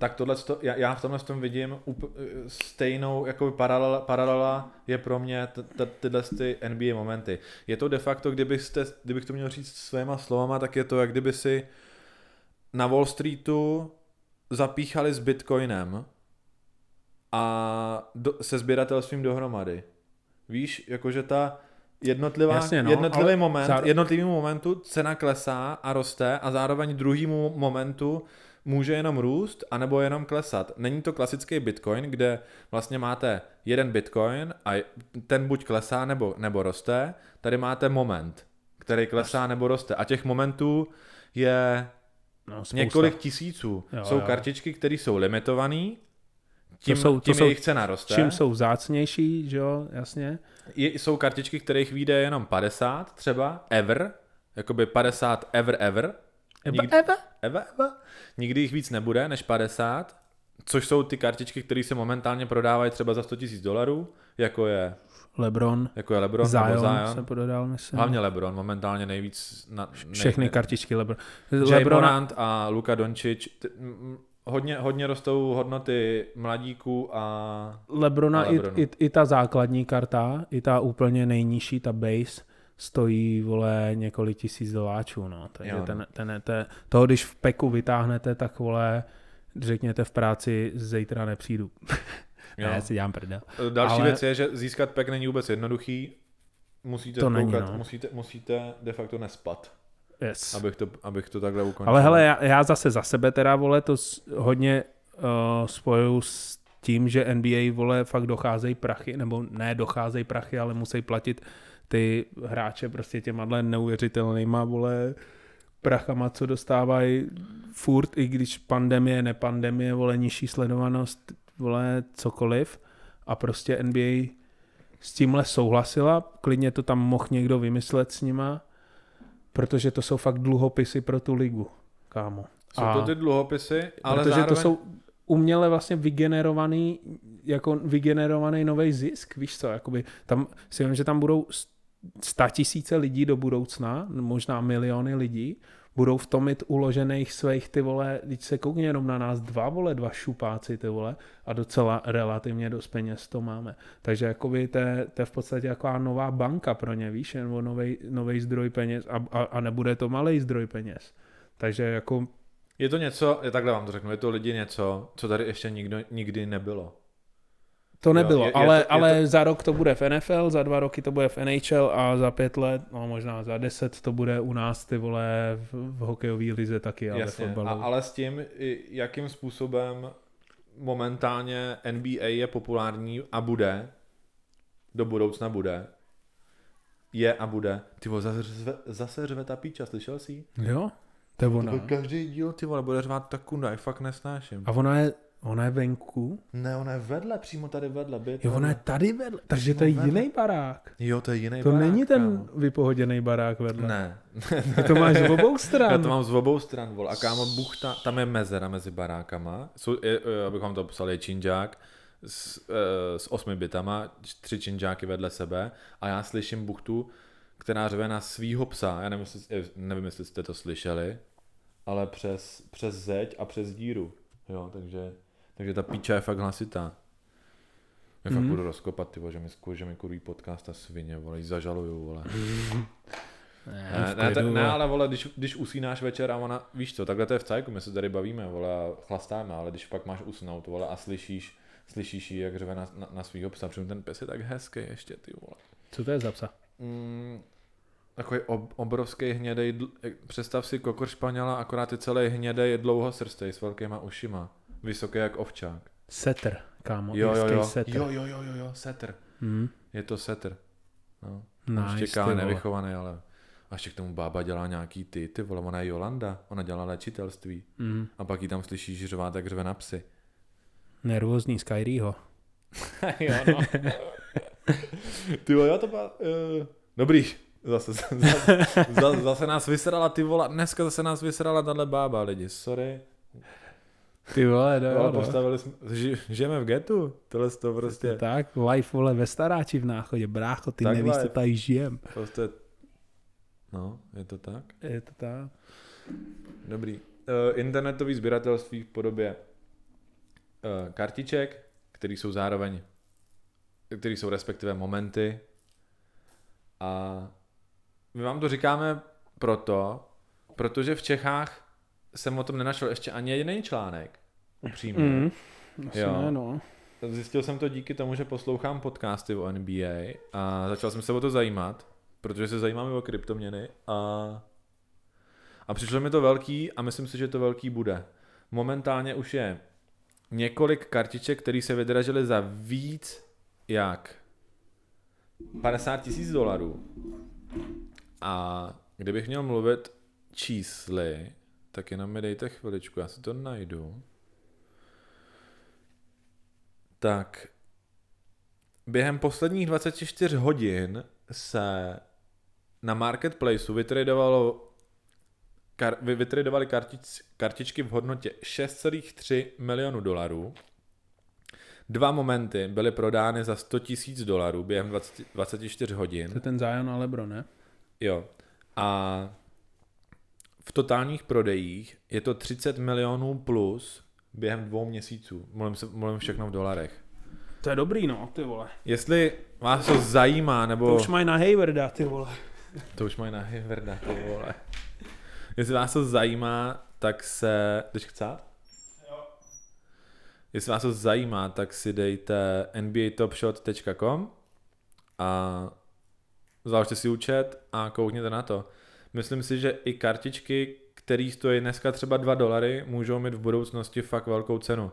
Tak tohle, já, já v tomhle tom vidím up, stejnou jako paralela, paralela je pro mě t, t, tyhle ty NBA momenty. Je to de facto, kdybyste, kdybych to měl říct svýma slovama, tak je to, jak kdyby si na Wall Streetu zapíchali s Bitcoinem a do, se sběratelstvím dohromady. Víš, jakože ta jednotlivá, Jasně, no, jednotlivý moment, záro- jednotlivýmu momentu cena klesá a roste a zároveň druhýmu momentu může jenom růst anebo jenom klesat. Není to klasický Bitcoin, kde vlastně máte jeden Bitcoin a ten buď klesá nebo, nebo roste. Tady máte moment, který klesá nebo roste. A těch momentů je No, spousta. několik tisíců. Jo, jsou jo. kartičky, které jsou limitované, tím, jsou- to tím jsou- jejich cena roste. Čím jsou vzácnější, že jo, jasně. Je, jsou kartičky, kterých vyjde jenom 50 třeba, ever, jakoby 50 ever ever. Nikdy- Eva? Eva, Eva. Nikdy jich víc nebude než 50, což jsou ty kartičky, které se momentálně prodávají třeba za 100 000 dolarů, jako je, Lebron, jako je LeBron nebo Zion, Zion. se pododal, myslím. Hlavně LeBron, momentálně nejvíc... Na, Všechny kartičky Lebron. Lebrona, Morant a Luka m, m, hodně, hodně rostou hodnoty mladíků a... Lebrona a i, i, i, ta základní karta, i ta úplně nejnižší, ta base, stojí, vole, několik tisíc doláčů, no. Takže Jo, no. ten, ten, ten, toho, když v peku vytáhnete, tak, vole, řekněte v práci, zítra nepřijdu. Ne, si dělám prdel. Další Ale- věc je, že získat pek není vůbec jednoduchý. Musíte, To není, koukat, no. musíte, musíte de facto nespat, Yes. abych to, abych to takhle ukončil. Ale hele, já, já zase za sebe teda, vole, to s, hodně uh, spojuju s tím, že NBA, vole, fakt docházejí prachy, nebo ne docházejí prachy, ale musí platit ty hráče prostě těma dle neuvěřitelnýma, vole, prachama, co dostávají furt, i když pandemie, nepandemie, vole, nižší sledovanost, vole, cokoliv. A prostě NBA s tímhle souhlasila, klidně to tam mohl někdo vymyslet s nima, protože to jsou fakt dluhopisy pro tu ligu, kámo. Jsou to ty dluhopisy, ale protože zároveň... to jsou uměle vlastně vygenerovaný, jako vygenerovaný nový zisk, víš co, jakoby tam si vím, že tam budou tisíce lidí do budoucna, možná miliony lidí, budou v tom mít uložených svých ty vole, teď se koukně jenom na nás dva vole, dva šupáci ty vole a docela relativně dost peněz to máme. Takže jakoby to je, to je v podstatě jako nová banka pro ně, víš, nebo nový zdroj peněz a, a, a nebude to malý zdroj peněz. Takže jako... Je to něco, je takhle vám to řeknu, je to lidi něco, co tady ještě nikdo, nikdy nebylo. To nebylo, jo, je, ale, je to, ale je to... za rok to bude v NFL, za dva roky to bude v NHL a za pět let, no možná za deset to bude u nás ty vole v, v hokejové lize taky, ale Jasně, a, ale s tím, jakým způsobem momentálně NBA je populární a bude, do budoucna bude, je a bude. Ty vole, zase řve, zase řve ta píča, slyšel jsi Jo, to je ona. To každý díl, ty vole, bude řvát tak kunda, fakt nesnáším. A ona je Ona je venku? Ne, ona je vedle, přímo tady vedle. Byt, jo, ona je tady vedle, takže to je vedle. jiný barák. Jo, to je jiný to barák. To není ten kámo. vypohoděný barák vedle. Ne. Ty to máš z obou stran. Já to mám z obou stran, vol. A kámo, buchta, tam je mezera mezi barákama. Jsou, je, abychom to psali, činžák s, e, s osmi bytama, tři činžáky vedle sebe a já slyším buchtu, která řve na svýho psa. Já nevím, jestli, nevím, jestli jste to slyšeli, ale přes, přes zeď a přes díru. Jo, takže takže ta píča je fakt hlasitá. Já mm. fakt mhm. budu rozkopat, ty že mi, že mi kurví podcast a svině, vole, jí zažaluju, vole. Ne, ne, ne, ne, ale vole, když, když usínáš večer a ona, víš co, takhle to je v cajku, my se tady bavíme, vole, a chlastáme, ale když pak máš usnout, vole, a slyšíš, slyšíš jí, jak řve na, na, na svýho psa, protože ten pes je tak hezký ještě, ty vole. Co to je za psa? Mm, takový ob, obrovský hnědej, představ si kokor španěla, akorát je celý hnědej, dlouhosrstej s velkýma ušima. Vysoký jak ovčák. Setter, kámo. Jo, jo, jo. Setter. jo, jo, jo, jo, jo, setter. Hmm. Je to setter. No. Nice, Ještě nevychovaný, ale a ještě k tomu bába dělá nějaký ty, ty vole, ona je Jolanda, ona dělá léčitelství. Mm. A pak jí tam slyšíš řvát, tak řve na psy. Nervózní Skyryho. jo, no. ty vole, já to byla, uh, dobrý, zase, zase, zase, zase nás vysrala ty vole, dneska zase nás vysrala tahle bába lidi, sorry. Ty vole, no, no. Postavili jsme, ži, žijeme v getu, tohle to prostě. Tak, life vole ve staráči v náchodě, brácho, ty tak nevíš, co tady žijem. Prostě, no, je to tak? Je to tak. Dobrý. Uh, internetový sběratelství v podobě uh, kartiček, které jsou zároveň, které jsou respektive momenty. A my vám to říkáme proto, protože v Čechách jsem o tom nenašel ještě ani jediný článek. Upřímně. Mm, jo. Ne, no. Zjistil jsem to díky tomu, že poslouchám podcasty o NBA a začal jsem se o to zajímat, protože se zajímáme o kryptoměny a, a přišlo mi to velký a myslím si, že to velký bude. Momentálně už je několik kartiček, které se vydražily za víc jak 50 tisíc dolarů. A kdybych měl mluvit čísly, tak jenom mi dejte chviličku, já si to najdu. Tak během posledních 24 hodin se na marketplaceu vytradovalo kar, vytradovali kartič, kartičky v hodnotě 6,3 milionu dolarů. Dva momenty byly prodány za 100 tisíc dolarů během 20, 24 hodin. To je ten Zion a Lebron, ne? Jo. A v totálních prodejích je to 30 milionů plus během dvou měsíců. Mluvím, se, mluvím všechno v dolarech. To je dobrý, no, ty vole. Jestli vás to zajímá, nebo... To už mají na Haywarda, ty vole. To už mají na Haywarda, ty vole. Jestli vás to zajímá, tak se... Jdeš chcát? Jo. Jestli vás to zajímá, tak si dejte nbatopshot.com a založte si účet a koukněte na to. Myslím si, že i kartičky, které stojí dneska třeba 2 dolary, můžou mít v budoucnosti fakt velkou cenu.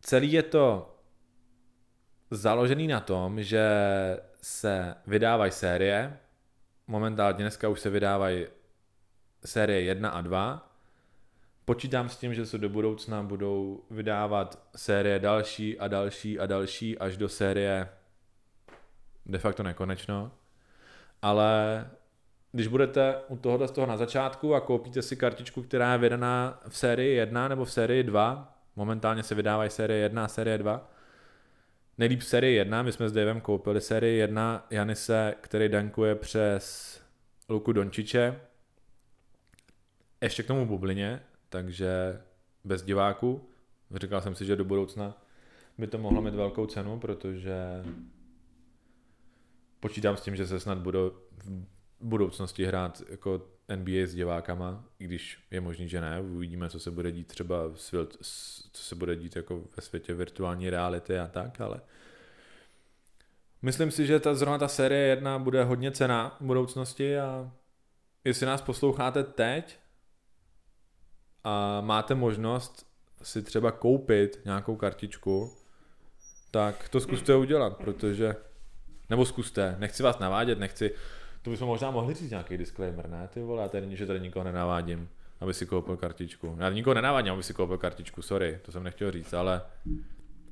Celý je to založený na tom, že se vydávají série, momentálně dneska už se vydávají série 1 a 2, Počítám s tím, že se do budoucna budou vydávat série další a další a další až do série de facto nekonečno. Ale když budete u tohohle z toho na začátku a koupíte si kartičku, která je vydaná v sérii 1 nebo v sérii 2, momentálně se vydávají série 1 a série 2, nejlíp série 1, my jsme s Davem koupili série 1 Janise, který dankuje přes Luku Dončiče, ještě k tomu bublině, takže bez diváků. Říkal jsem si, že do budoucna by to mohlo mít velkou cenu, protože počítám s tím, že se snad budou budoucnosti hrát jako NBA s divákama, i když je možný, že ne. Uvidíme, co se bude dít třeba svět, co se bude dít jako ve světě virtuální reality a tak, ale myslím si, že ta, zrovna ta série jedna bude hodně cená v budoucnosti a jestli nás posloucháte teď a máte možnost si třeba koupit nějakou kartičku, tak to zkuste udělat, protože nebo zkuste, nechci vás navádět, nechci, to bychom možná mohli říct nějaký disclaimer, ne? Ty vole, já tady, že tady nikoho nenavádím, aby si koupil kartičku. Já nikoho nenavádím, aby si koupil kartičku, sorry, to jsem nechtěl říct, ale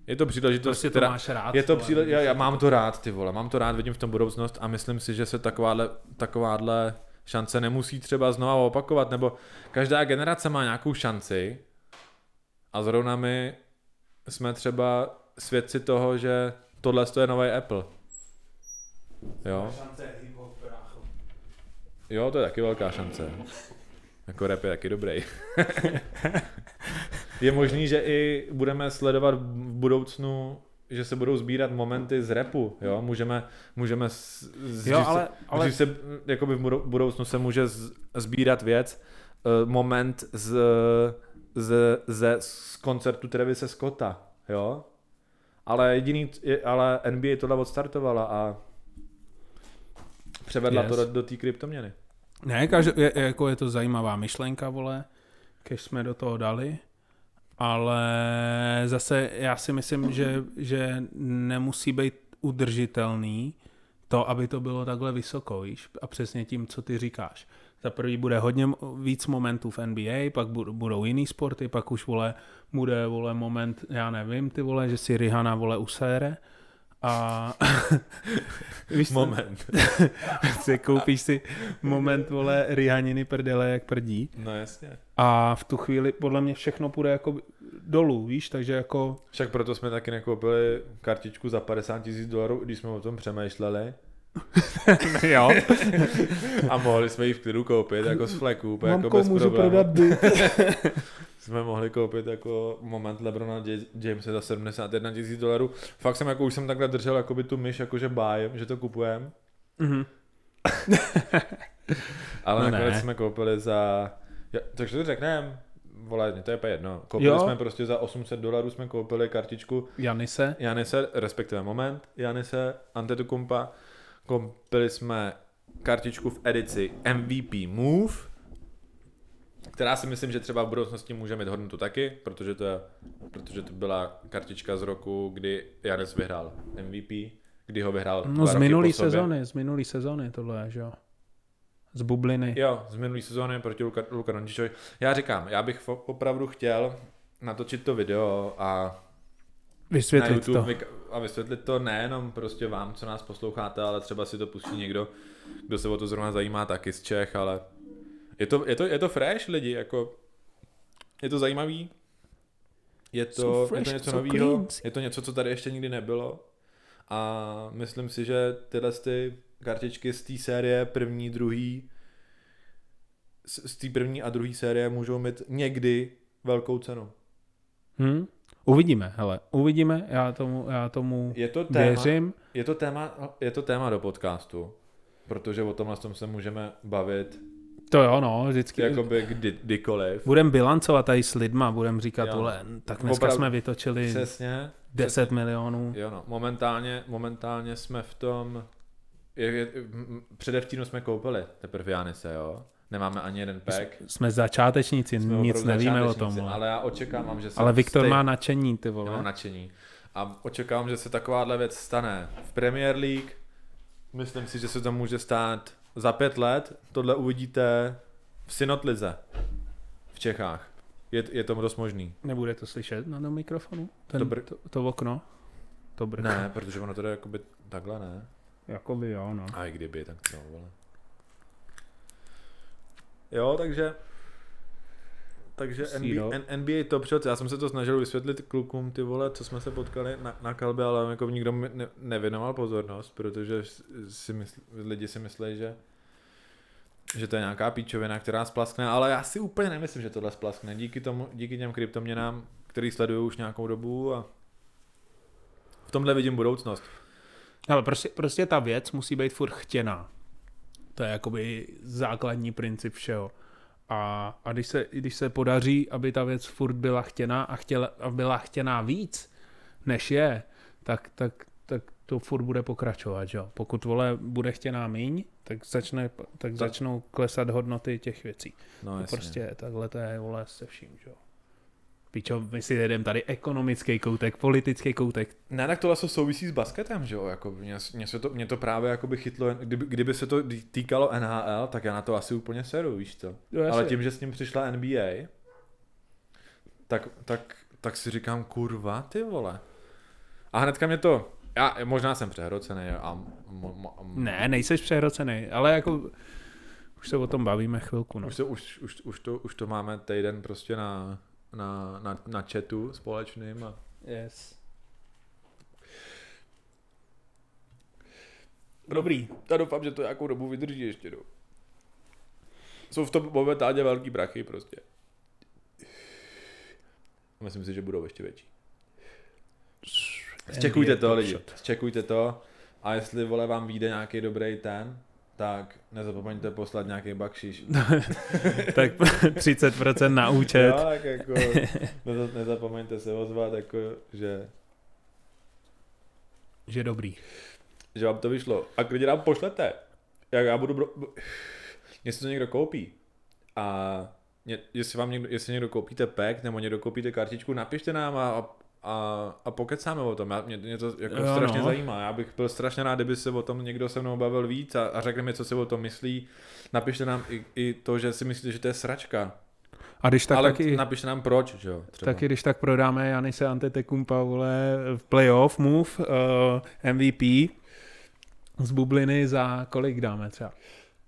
je to příležitost, Prostě to která, máš rád. je to vole, příle, já, já, mám to rád, ty vole, mám to rád, vidím v tom budoucnost a myslím si, že se takováhle, takováhle šance nemusí třeba znova opakovat, nebo každá generace má nějakou šanci a zrovna my jsme třeba svědci toho, že tohle je nový Apple. Jo, jo, to je taky velká šance. Jako rap je taky dobrý. je možný, že i budeme sledovat v budoucnu, že se budou sbírat momenty z repu, jo, můžeme, můžeme z, z, Jo, ale- se, ale- se, jakoby v budou- budoucnu se může z, sbírat věc, uh, moment z, z, ze, z koncertu Travise Scotta, jo, ale jediný, je- ale NBA tohle odstartovala a převedla Yes. to do, do té kryptoměny. Ne, každý, je, jako je to zajímavá myšlenka, vole, když jsme do toho dali, ale zase já si myslím, že, že nemusí být udržitelný to, aby to bylo takhle vysoko, víš, a přesně tím, co ty říkáš. Za prvý bude hodně víc momentů v NBA, pak bu- budou jiný sporty, pak už, vole, bude, vole, moment, já nevím, ty vole, že si Rihanna, vole, usére a víš? Moment. si koupíš si moment, vole, Rihaniny prdele, jak prdí. No jasně. A v tu chvíli podle mě všechno půjde jako dolů, víš, takže jako, Však proto jsme taky nekoupili kartičku za 50 tisíc dolarů, když jsme o tom přemýšleli. jo, A mohli jsme ji v klidu koupit jako z fleku, úplně jako mamko, bez můžu problému. prodat byt. Jsme mohli koupit jako moment Lebrona J- Jamese za 71 tisíc dolarů. Fakt jsem jako už jsem takhle držel jakoby tu myš, jakože bájem, že to kupujem. Mhm. Ale No nakonec ne. jsme koupili za... Ja, takže to řekneme, vole, to je jedno. Koupili Jo. jsme prostě za 800 dolarů jsme koupili kartičku Janise, Janise, respektive moment, Janise Antetokumpa, koupili jsme kartičku v edici MVP Move, která si myslím, že třeba v budoucnosti může mít hodnotu taky, protože to, je, protože to byla kartička z roku, kdy Janis vyhrál MVP, kdy ho vyhrál no z minulý sezony, z minulý sezony tohle je, že jo. Z bubliny. Jo, z minulý sezóny proti Luka, Luka. Já říkám, já bych opravdu chtěl natočit to video a na Vysvětlit YouTube to. vyk- a vysvětlit to nejenom prostě vám, co nás posloucháte, ale třeba si to pustí někdo, kdo se o to zrovna zajímá taky z Čech, ale je to, je to, je to fresh lidi, jako je to zajímavý, je to, So je fresh, to něco so nového, je to něco, co tady ještě nikdy nebylo a myslím si, že tyhle ty kartičky z té série první, druhý, z té první a druhé série můžou mít někdy velkou cenu. Hm? Uvidíme, hele, uvidíme, já tomu, já tomu Je to téma, věřím. Je to téma, je to téma do podcastu, protože o tomhle tom se můžeme bavit To jo, no, vždycky. jakoby kdy, kdykoliv. Budem bilancovat tady s lidma, budem říkat, Jo. vole, tak dneska Opravdu. jsme vytočili Přesně. 10 milionů. Jo no, momentálně, momentálně jsme v tom, je, je, předevčínu jsme koupili teprve Janise, jo. Nemáme ani jeden pack. Jsme začátečníci, Jsme nic nevíme o tom. Ale, já očekávám, že se ale Viktor stej- má nadšení, ty Já mám vole. nadšení. A očekávám, že se takováhle věc stane v Premier League. Myslím si, že se to může stát za pět let. Tohle uvidíte v Synotlize v Čechách. Je, je to dost možný. Nebude to slyšet na tom mikrofonu? Ten, To br- to, to okno? To brko. Ne, protože ono to jde jakoby takhle, ne? Jakoby jo, no. A i kdyby, tak to vole. Jo, takže takže. NBA, NBA Top Shots, já jsem se to snažil vysvětlit klukům, ty vole, co jsme se potkali na, na kalbě, ale jako nikdo mi ne, nevěnoval pozornost, protože si mysl, lidi si myslí, že že to je nějaká píčovina, která splaskne, ale já si úplně nemyslím, že tohle splaskne. Díky, tomu, díky těm kryptoměnám, který sleduju už nějakou dobu a v tomhle vidím budoucnost. Ale prostě, prostě ta věc musí být furt chtěná. To je jakoby základní princip všeho. A, a když, se, když se podaří, aby ta věc furt byla chtěná a, chtěla, a byla chtěná víc, než je, tak, tak, tak to furt bude pokračovat. Že? Pokud vole bude chtěná míň, tak, začne, tak, začnou klesat hodnoty těch věcí. No, to jasně. prostě takhle to je vole se vším. Že? Píčo, my si jedeme tady ekonomický koutek, politický koutek. Ne, tak tohle se souvisí s basketem, že jo, jako mě, mě, se to, mě to právě jako by chytlo, kdyby, kdyby se to týkalo NHL, tak já na to asi úplně seru, víš co. Jo, Ale tím, že s ním přišla NBA, tak, tak, tak si říkám, kurva, ty vole. A hnedka mě to, já možná jsem přehrocený a... Mo, mo, Ne, nejseš přehrocený, ale jako už se o tom bavíme chvilku. No. Už, to, už, už, už, to, už to máme týden prostě na, na, na, na chatu společným a Yes. Dobrý. já doufám, že to nějakou dobu vydrží ještě. No. Jsou v tom momentálně velký brachy prostě. Myslím si, že budou ještě větší. Zčekujte to lidi, zčekujte to a jestli vole vám vyjde nějaký dobrý ten, tak nezapomeňte poslat nějaký bakšiš. tak 30% na účet. Jo, tak jako neza- nezapomeňte se ozvat, jako, že, Že dobrý. že vám to vyšlo. A klidně nám pošlete. Jak já budu... Bro... Jestli to někdo koupí a jestli vám někdo, jestli někdo koupíte pack nebo někdo koupíte kartičku, napište nám a, a, a pokecáme o tom. Já, mě, mě to jako Jo, strašně no. zajímá. Já bych byl strašně rád, kdyby se o tom někdo se mnou bavil víc a, a řekne mi, co si o tom myslí. Napište nám i, i to, že si myslíte, že to je sračka. A když tak Ale taky, napište nám proč, že jo? Třeba. taky když tak prodáme Janise Antetokounmpa, vole, v playoff move, uh, MVP z bubliny za kolik dáme třeba?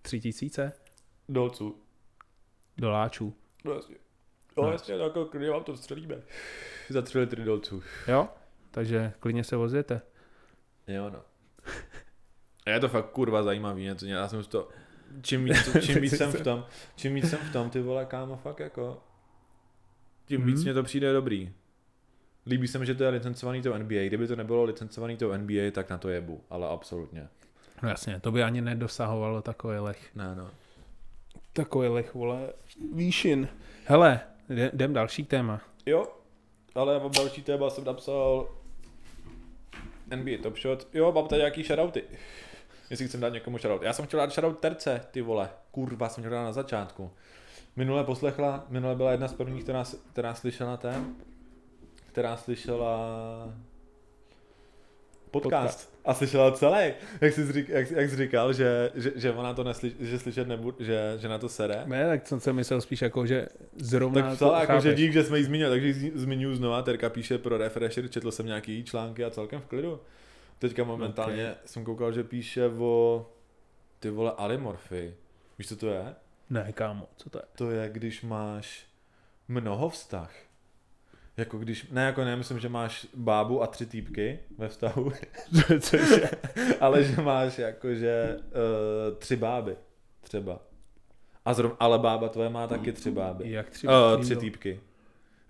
Tři tisíce Dolců. doláčů. No jasně. No jasně, jako klidně vám to střelíme. Za tři litry dolců. Jo? Takže klidně se vozěte. Jo no. A je to fakt kurva zajímavý něco, já jsem z to, čím víc, čím víc jsem v tom, čím víc jsem v tom, ty vole kámo, fakt jako, tím víc Mhm. mě to přijde dobrý. Líbí se mi, že to je licencovaný to NBA, kdyby to nebylo licencovaný to NBA, tak na to jebu, ale absolutně. No jasně, to by ani nedosahovalo takových Ne no. takových, vole, výšin. Hele, jdem další téma. Jo, ale já mám další téma, jsem napsal NBA Top Shot. Jo, mám tady nějaký shoutouty. Jestli chcem dát někomu shoutout. Já jsem chtěl dát shoutout Terce, ty vole. Kurva, jsem chtěl dát na začátku. Minule poslechla, minule byla jedna z prvních, která, která slyšela ten, která slyšela podcast. Podcast. A slyšela celý, jak jsi, řík, jak, jak jsi říkal, že, že, že ona to neslyš, že slyšet nebude, že, že na to sere. Ne, tak jsem se myslel spíš jako, že zrovna... Tak psala, jako, že dík, že jsme ji zmínili, takže ji zmiňuji znova, Terka píše pro Refresher, četl jsem nějaký články a celkem v klidu. Teďka momentálně okay. jsem koukal, že píše o ty vole alimorfy. Víš, co to je? Ne, kámo, co to je? To je, když máš mnoho vztah. Jako když, ne jako nemyslím, že máš bábu a tři týpky ve vztahu, Cože? ale že máš jakože uh, tři báby třeba. A zrov, ale bába tvoje má taky tři báby. Jak tři, Uh, tři týpky.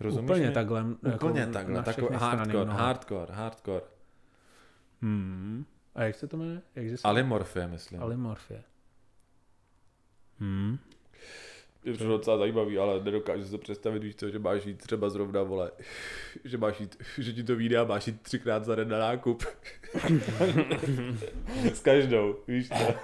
Rozumíš Úplně mi? takhle. Úplně jako takhle, takový strany hardcore, mnoho. hardcore, hardcore. Hmm. A jak se to jmenuje? Jak se Alimorfie, myslím. Alimorfie. Hmm. Je to docela zajímavý, ale nedokážu si to představit, víš co, že máš jít třeba zrovna, vole, že máš jít, že ti to vyjde a máš jít třikrát za den na nákup. S každou, víš co.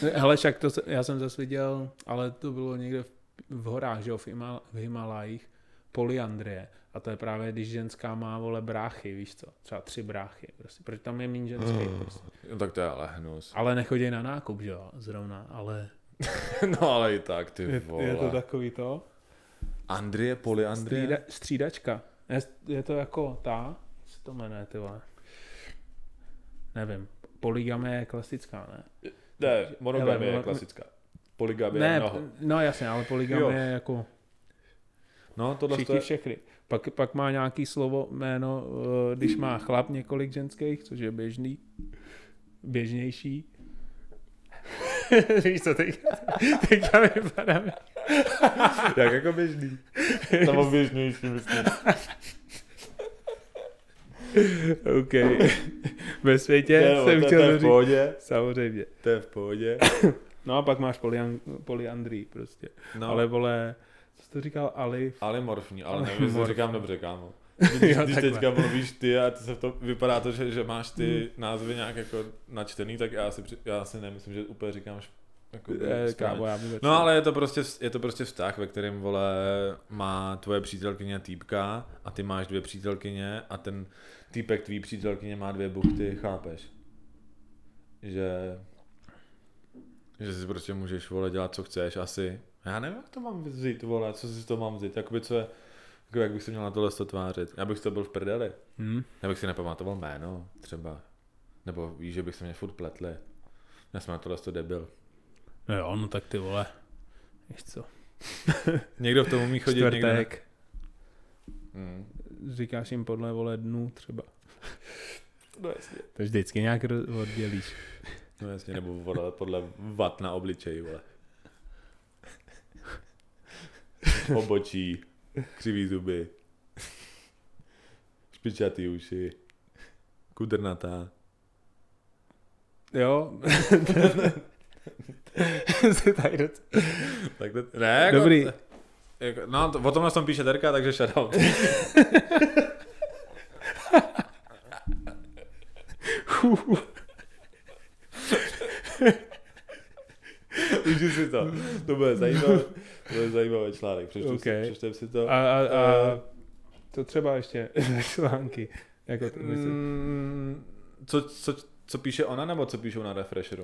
Hele, však to, se- já jsem zase viděl, ale to bylo někde v, v horách, že jo, v, Himal, v Himalajích, polyandrie. A to je právě, když ženská má, vole, bráchy, víš co, třeba tři bráchy, prostě, protože tam je méně ženský, prostě. No tak to je ale hnus. Ale nechodí na nákup, že jo, zrovna, ale No ale i tak, ty je, vole. je to takový to. Andrie, polyandrie? Střída, střídačka. Je, je to jako ta, se to jmenuje, ty vole. Nevím, poligamie je klasická, ne? Ne, monogamie Hele, je klasická. Polygamie je Ne, mnoho. no jasně, ale poligamie je jako No, tohle to všichni je... všechny. Pak, pak má nějaký slovo, jméno, eh, když má chlap několik ženských, což je běžný, běžnější. Víš co, teďka, teďka vypadáme. Jak jako běžný. Nebo běžnější, myslím. OK. Ve světě Ne, jsem to, chtěl to je v pohodě. Samozřejmě. To je v pohodě. No a pak máš polyan, polyandrii prostě. No, No. Ale vole, co jsi to říkal, Ali? ale morfní, ale nevím, jestli říkám dobře, kámo. Jo, Když, když takhle. teďka mluvíš ty a ty se v to, vypadá to, že, že máš ty názvy nějak jako načtený, tak já si, já si nemyslím, že úplně říkám jako Eh, správně. kámo, já vůbec No ale je to prostě, je to prostě vztah, ve kterém, vole, má tvoje přítelkyně týpka a ty máš dvě přítelkyně a ten týpek tvý přítelkyně má dvě buchty, chápeš? Že, že si prostě můžeš, vole, dělat, co chceš, asi. Já nevím, jak to mám vzít, vole, co si to mám vzít, jakoby co je, jako jak bych se měl na tohle to tvářit. Já bych to byl v prdeli. Hm? Já bych si nepamatoval jméno, třeba. Nebo víš, že bych se mě furt pletli. Já jsem na tohle to debil. No jo, no tak ty vole. Víš co? Někdo v tom umí chodit, někdo. Čtvrtek. Hmm. Říkáš jim podle vole dnů třeba. No jasně. To vždycky nějak oddělíš. No jasně, nebo vole, podle vat na obličeji, vole. Obočí, křivý zuby, špičatý uši, kudrnatá. Jo. Tak to, ne, jako, Dobrý. Jako, no, to, o tomhle tom píše Terka, takže shoutout. Užij si to. To bude zajímavé. To bude zajímavý článek. Přečtu Ok. si, přečtem si to. A, a, a to třeba ještě články. Jako to. Mm, co, co, co píše ona, nebo co píšou na Refresheru?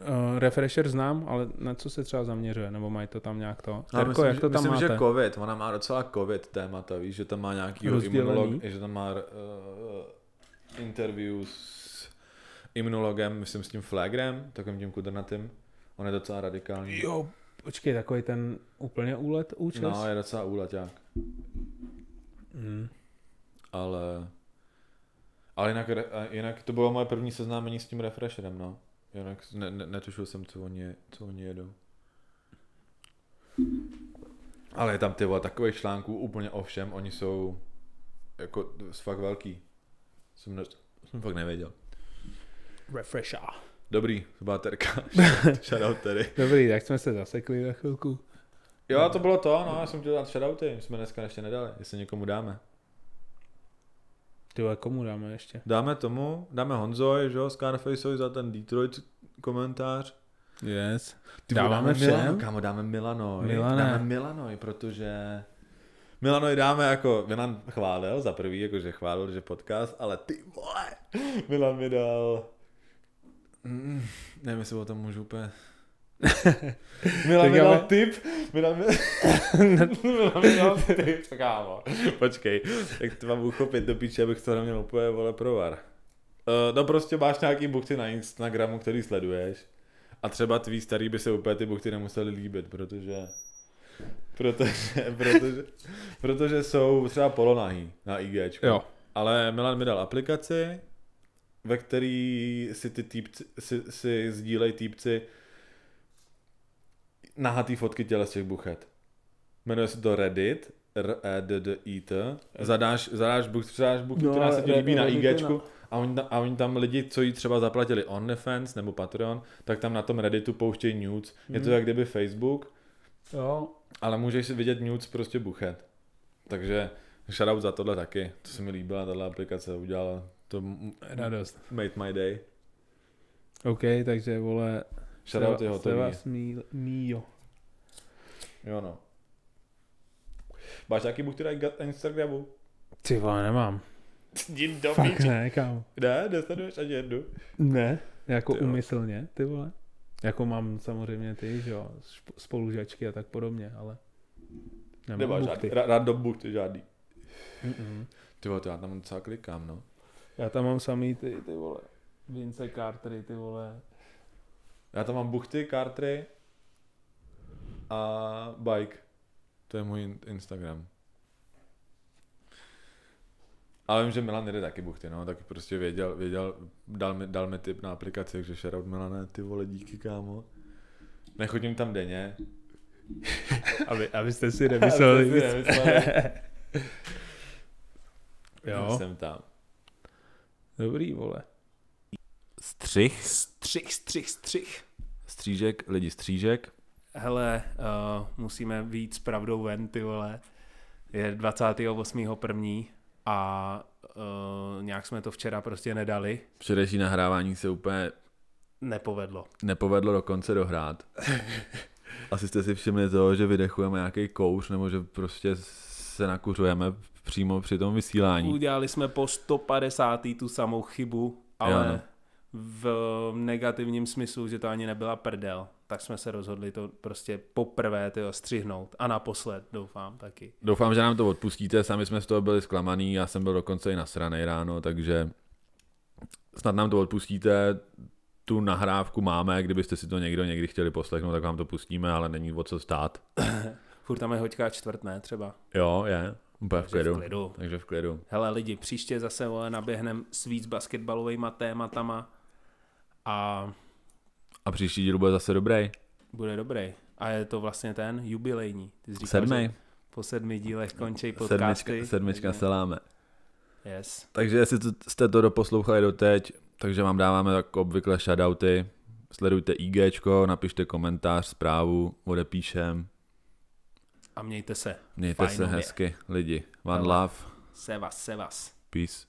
Uh, refresher znám, ale na co se třeba zaměřuje, nebo mají to tam nějak to? No, Terko, myslím, jak že, to tam myslím, máte? že covid, ona má docela covid témata, víš, že tam má nějaký imunolog, že tam má uh, interview s imunologem, myslím s tím Flagrem, takovým tím kudrnatým. On je docela radikální. Jo, počkej, takový ten úplně úlet účes? No, je docela úleťák. mm. Ale... Ale jinak, jinak to bylo moje první seznámení s tím refresherem, no. Jinak ne, ne, netušil jsem, co oni, co oni jedou. Ale je tam ty vole, takových článků úplně o všem, oni jsou jako fakt velký. Jsem, ne, jsem fakt nevěděl. Refresher. Dobrý, to byla terka. Shoutout tedy. Dobrý, tak jsme se zasekli za chvilku. Jo, to bylo to, no, já jsem chtěl dát shoutouty, my jsme dneska ještě nedali, jestli někomu dáme. Ty vole, komu dáme ještě? Dáme tomu, dáme Honzoj, že jo, Scarfaceovi za ten Detroit komentář. Yes. Ty Dáváme dáme Milano, všem? kámo, dáme Milanoj. Milané. Dáme Milanoj, protože Milanoj dáme jako, Milan chválil, za prvý, jakože chválil, že podcast, ale ty vole, Milan mi dal, mm, nevím, jestli o tom můžu úplně, Milan mi dal tip, Milan mi, Milan mi dal tip, kámo, počkej, jak to mám uchopit do píče, abych to neměl úplně, vole, provar. Uh, no prostě máš nějaký buchty na Instagramu, který sleduješ. A třeba tvý starý by se úplně ty buchty nemuseli líbit, protože... Protože, protože, protože jsou třeba polonahý na IGčku. Jo. Ale Milan mi dal aplikaci, ve který si ty týpci, si, si sdílej týpci nahatý fotky těla z těch buchet. Jmenuje se to Reddit, r e d d i t Zadáš, zadáš buchty, zadáš buchty, No, která se ti líbí na IGčku a oni, tam, a oni tam lidi, co jí třeba zaplatili OnlyFans nebo Patreon, tak tam na tom Redditu pouštějí nudes. Je to Mhm. jak kdyby Facebook, Jo. ale můžeš si vidět nudes prostě buchet. Takže shoutout za tohle taky. To se mi líbila, tahle aplikace udělala. To Radost. made my day. OK, takže vole... Shoutout je Seva- hotový. Seva Smí- Mío. Jo no. Máš nějaký buchty na Inga- Instagramu? Ty vole, nemám. Jdi do Fakt ne, kámo. Ne, nesleduješ ani jednu. Ne. Jako Ty jo. umyslně, ty vole. Jako mám samozřejmě ty, že jo, spolužačky a tak podobně, ale... Nemám Nemáš buchty. žádný. Ra- Random buchty žádný. Mm-mm. Ty vole, to já tam docela klikám, no. Já tam mám samý ty, ty vole, Vince Cartery, ty vole. Já tam mám buchty, Cartry a bike. To je můj in- Instagram. Ale vím, že Milan jede taky buchty, no, tak prostě věděl, věděl dal, mi, dal mi tip na aplikaci, takže shoutout Milane, ty vole, díky kámo. Nechodím tam denně. Aby, abyste si nemysleli. Abyste si nemysleli. jo, Jsem tam. Dobrý, vole. Střih. Střih, střih, střih. Střížek, lidi střížek. Hele, uh, musíme víc s pravdou ven, ty vole. Je 28.1. a uh, nějak jsme to včera prostě nedali. Včerejší nahrávání se úplně Nepovedlo. nepovedlo dokonce dohrát. Asi jste si všimli toho, že vydechujeme nějaký kouř, nebo že prostě se nakuřujeme přímo při tom vysílání. Udělali jsme po 150. tu samou chybu, ale Jo, no. v negativním smyslu, že to ani nebyla prdel, tak jsme se rozhodli to prostě poprvé tyjo, střihnout. A naposled, doufám, taky. Doufám, že nám to odpustíte, sami jsme z toho byli zklamaný, já jsem byl dokonce i nasranej ráno, takže snad nám to odpustíte, tu nahrávku máme, kdybyste si to někdo někdy chtěli poslechnout, tak vám to pustíme, ale není o co stát. Furt tam je hoďka čtvrt, ne, třeba. Jo, je, úplně v klidu. v klidu. Takže v klidu. Hele lidi, příště zase vole, naběhnem s víc basketbalovými tématama a A příští díl bude zase dobrý. bude dobrý. A je to vlastně ten jubilejní. Ty jsi říkal, Sedmý. že po sedmi dílech končí Sedmička, podcasty. sedmička takže- se láme. Yes. Takže jestli to, jste to doposlouchali doteď, takže vám dáváme jako obvykle shoutouty. Sledujte IGčko, napište komentář, zprávu, odepíšem. A mějte se. Mějte se Fajnově. hezky, lidi. One love, Se vás, se vás. peace.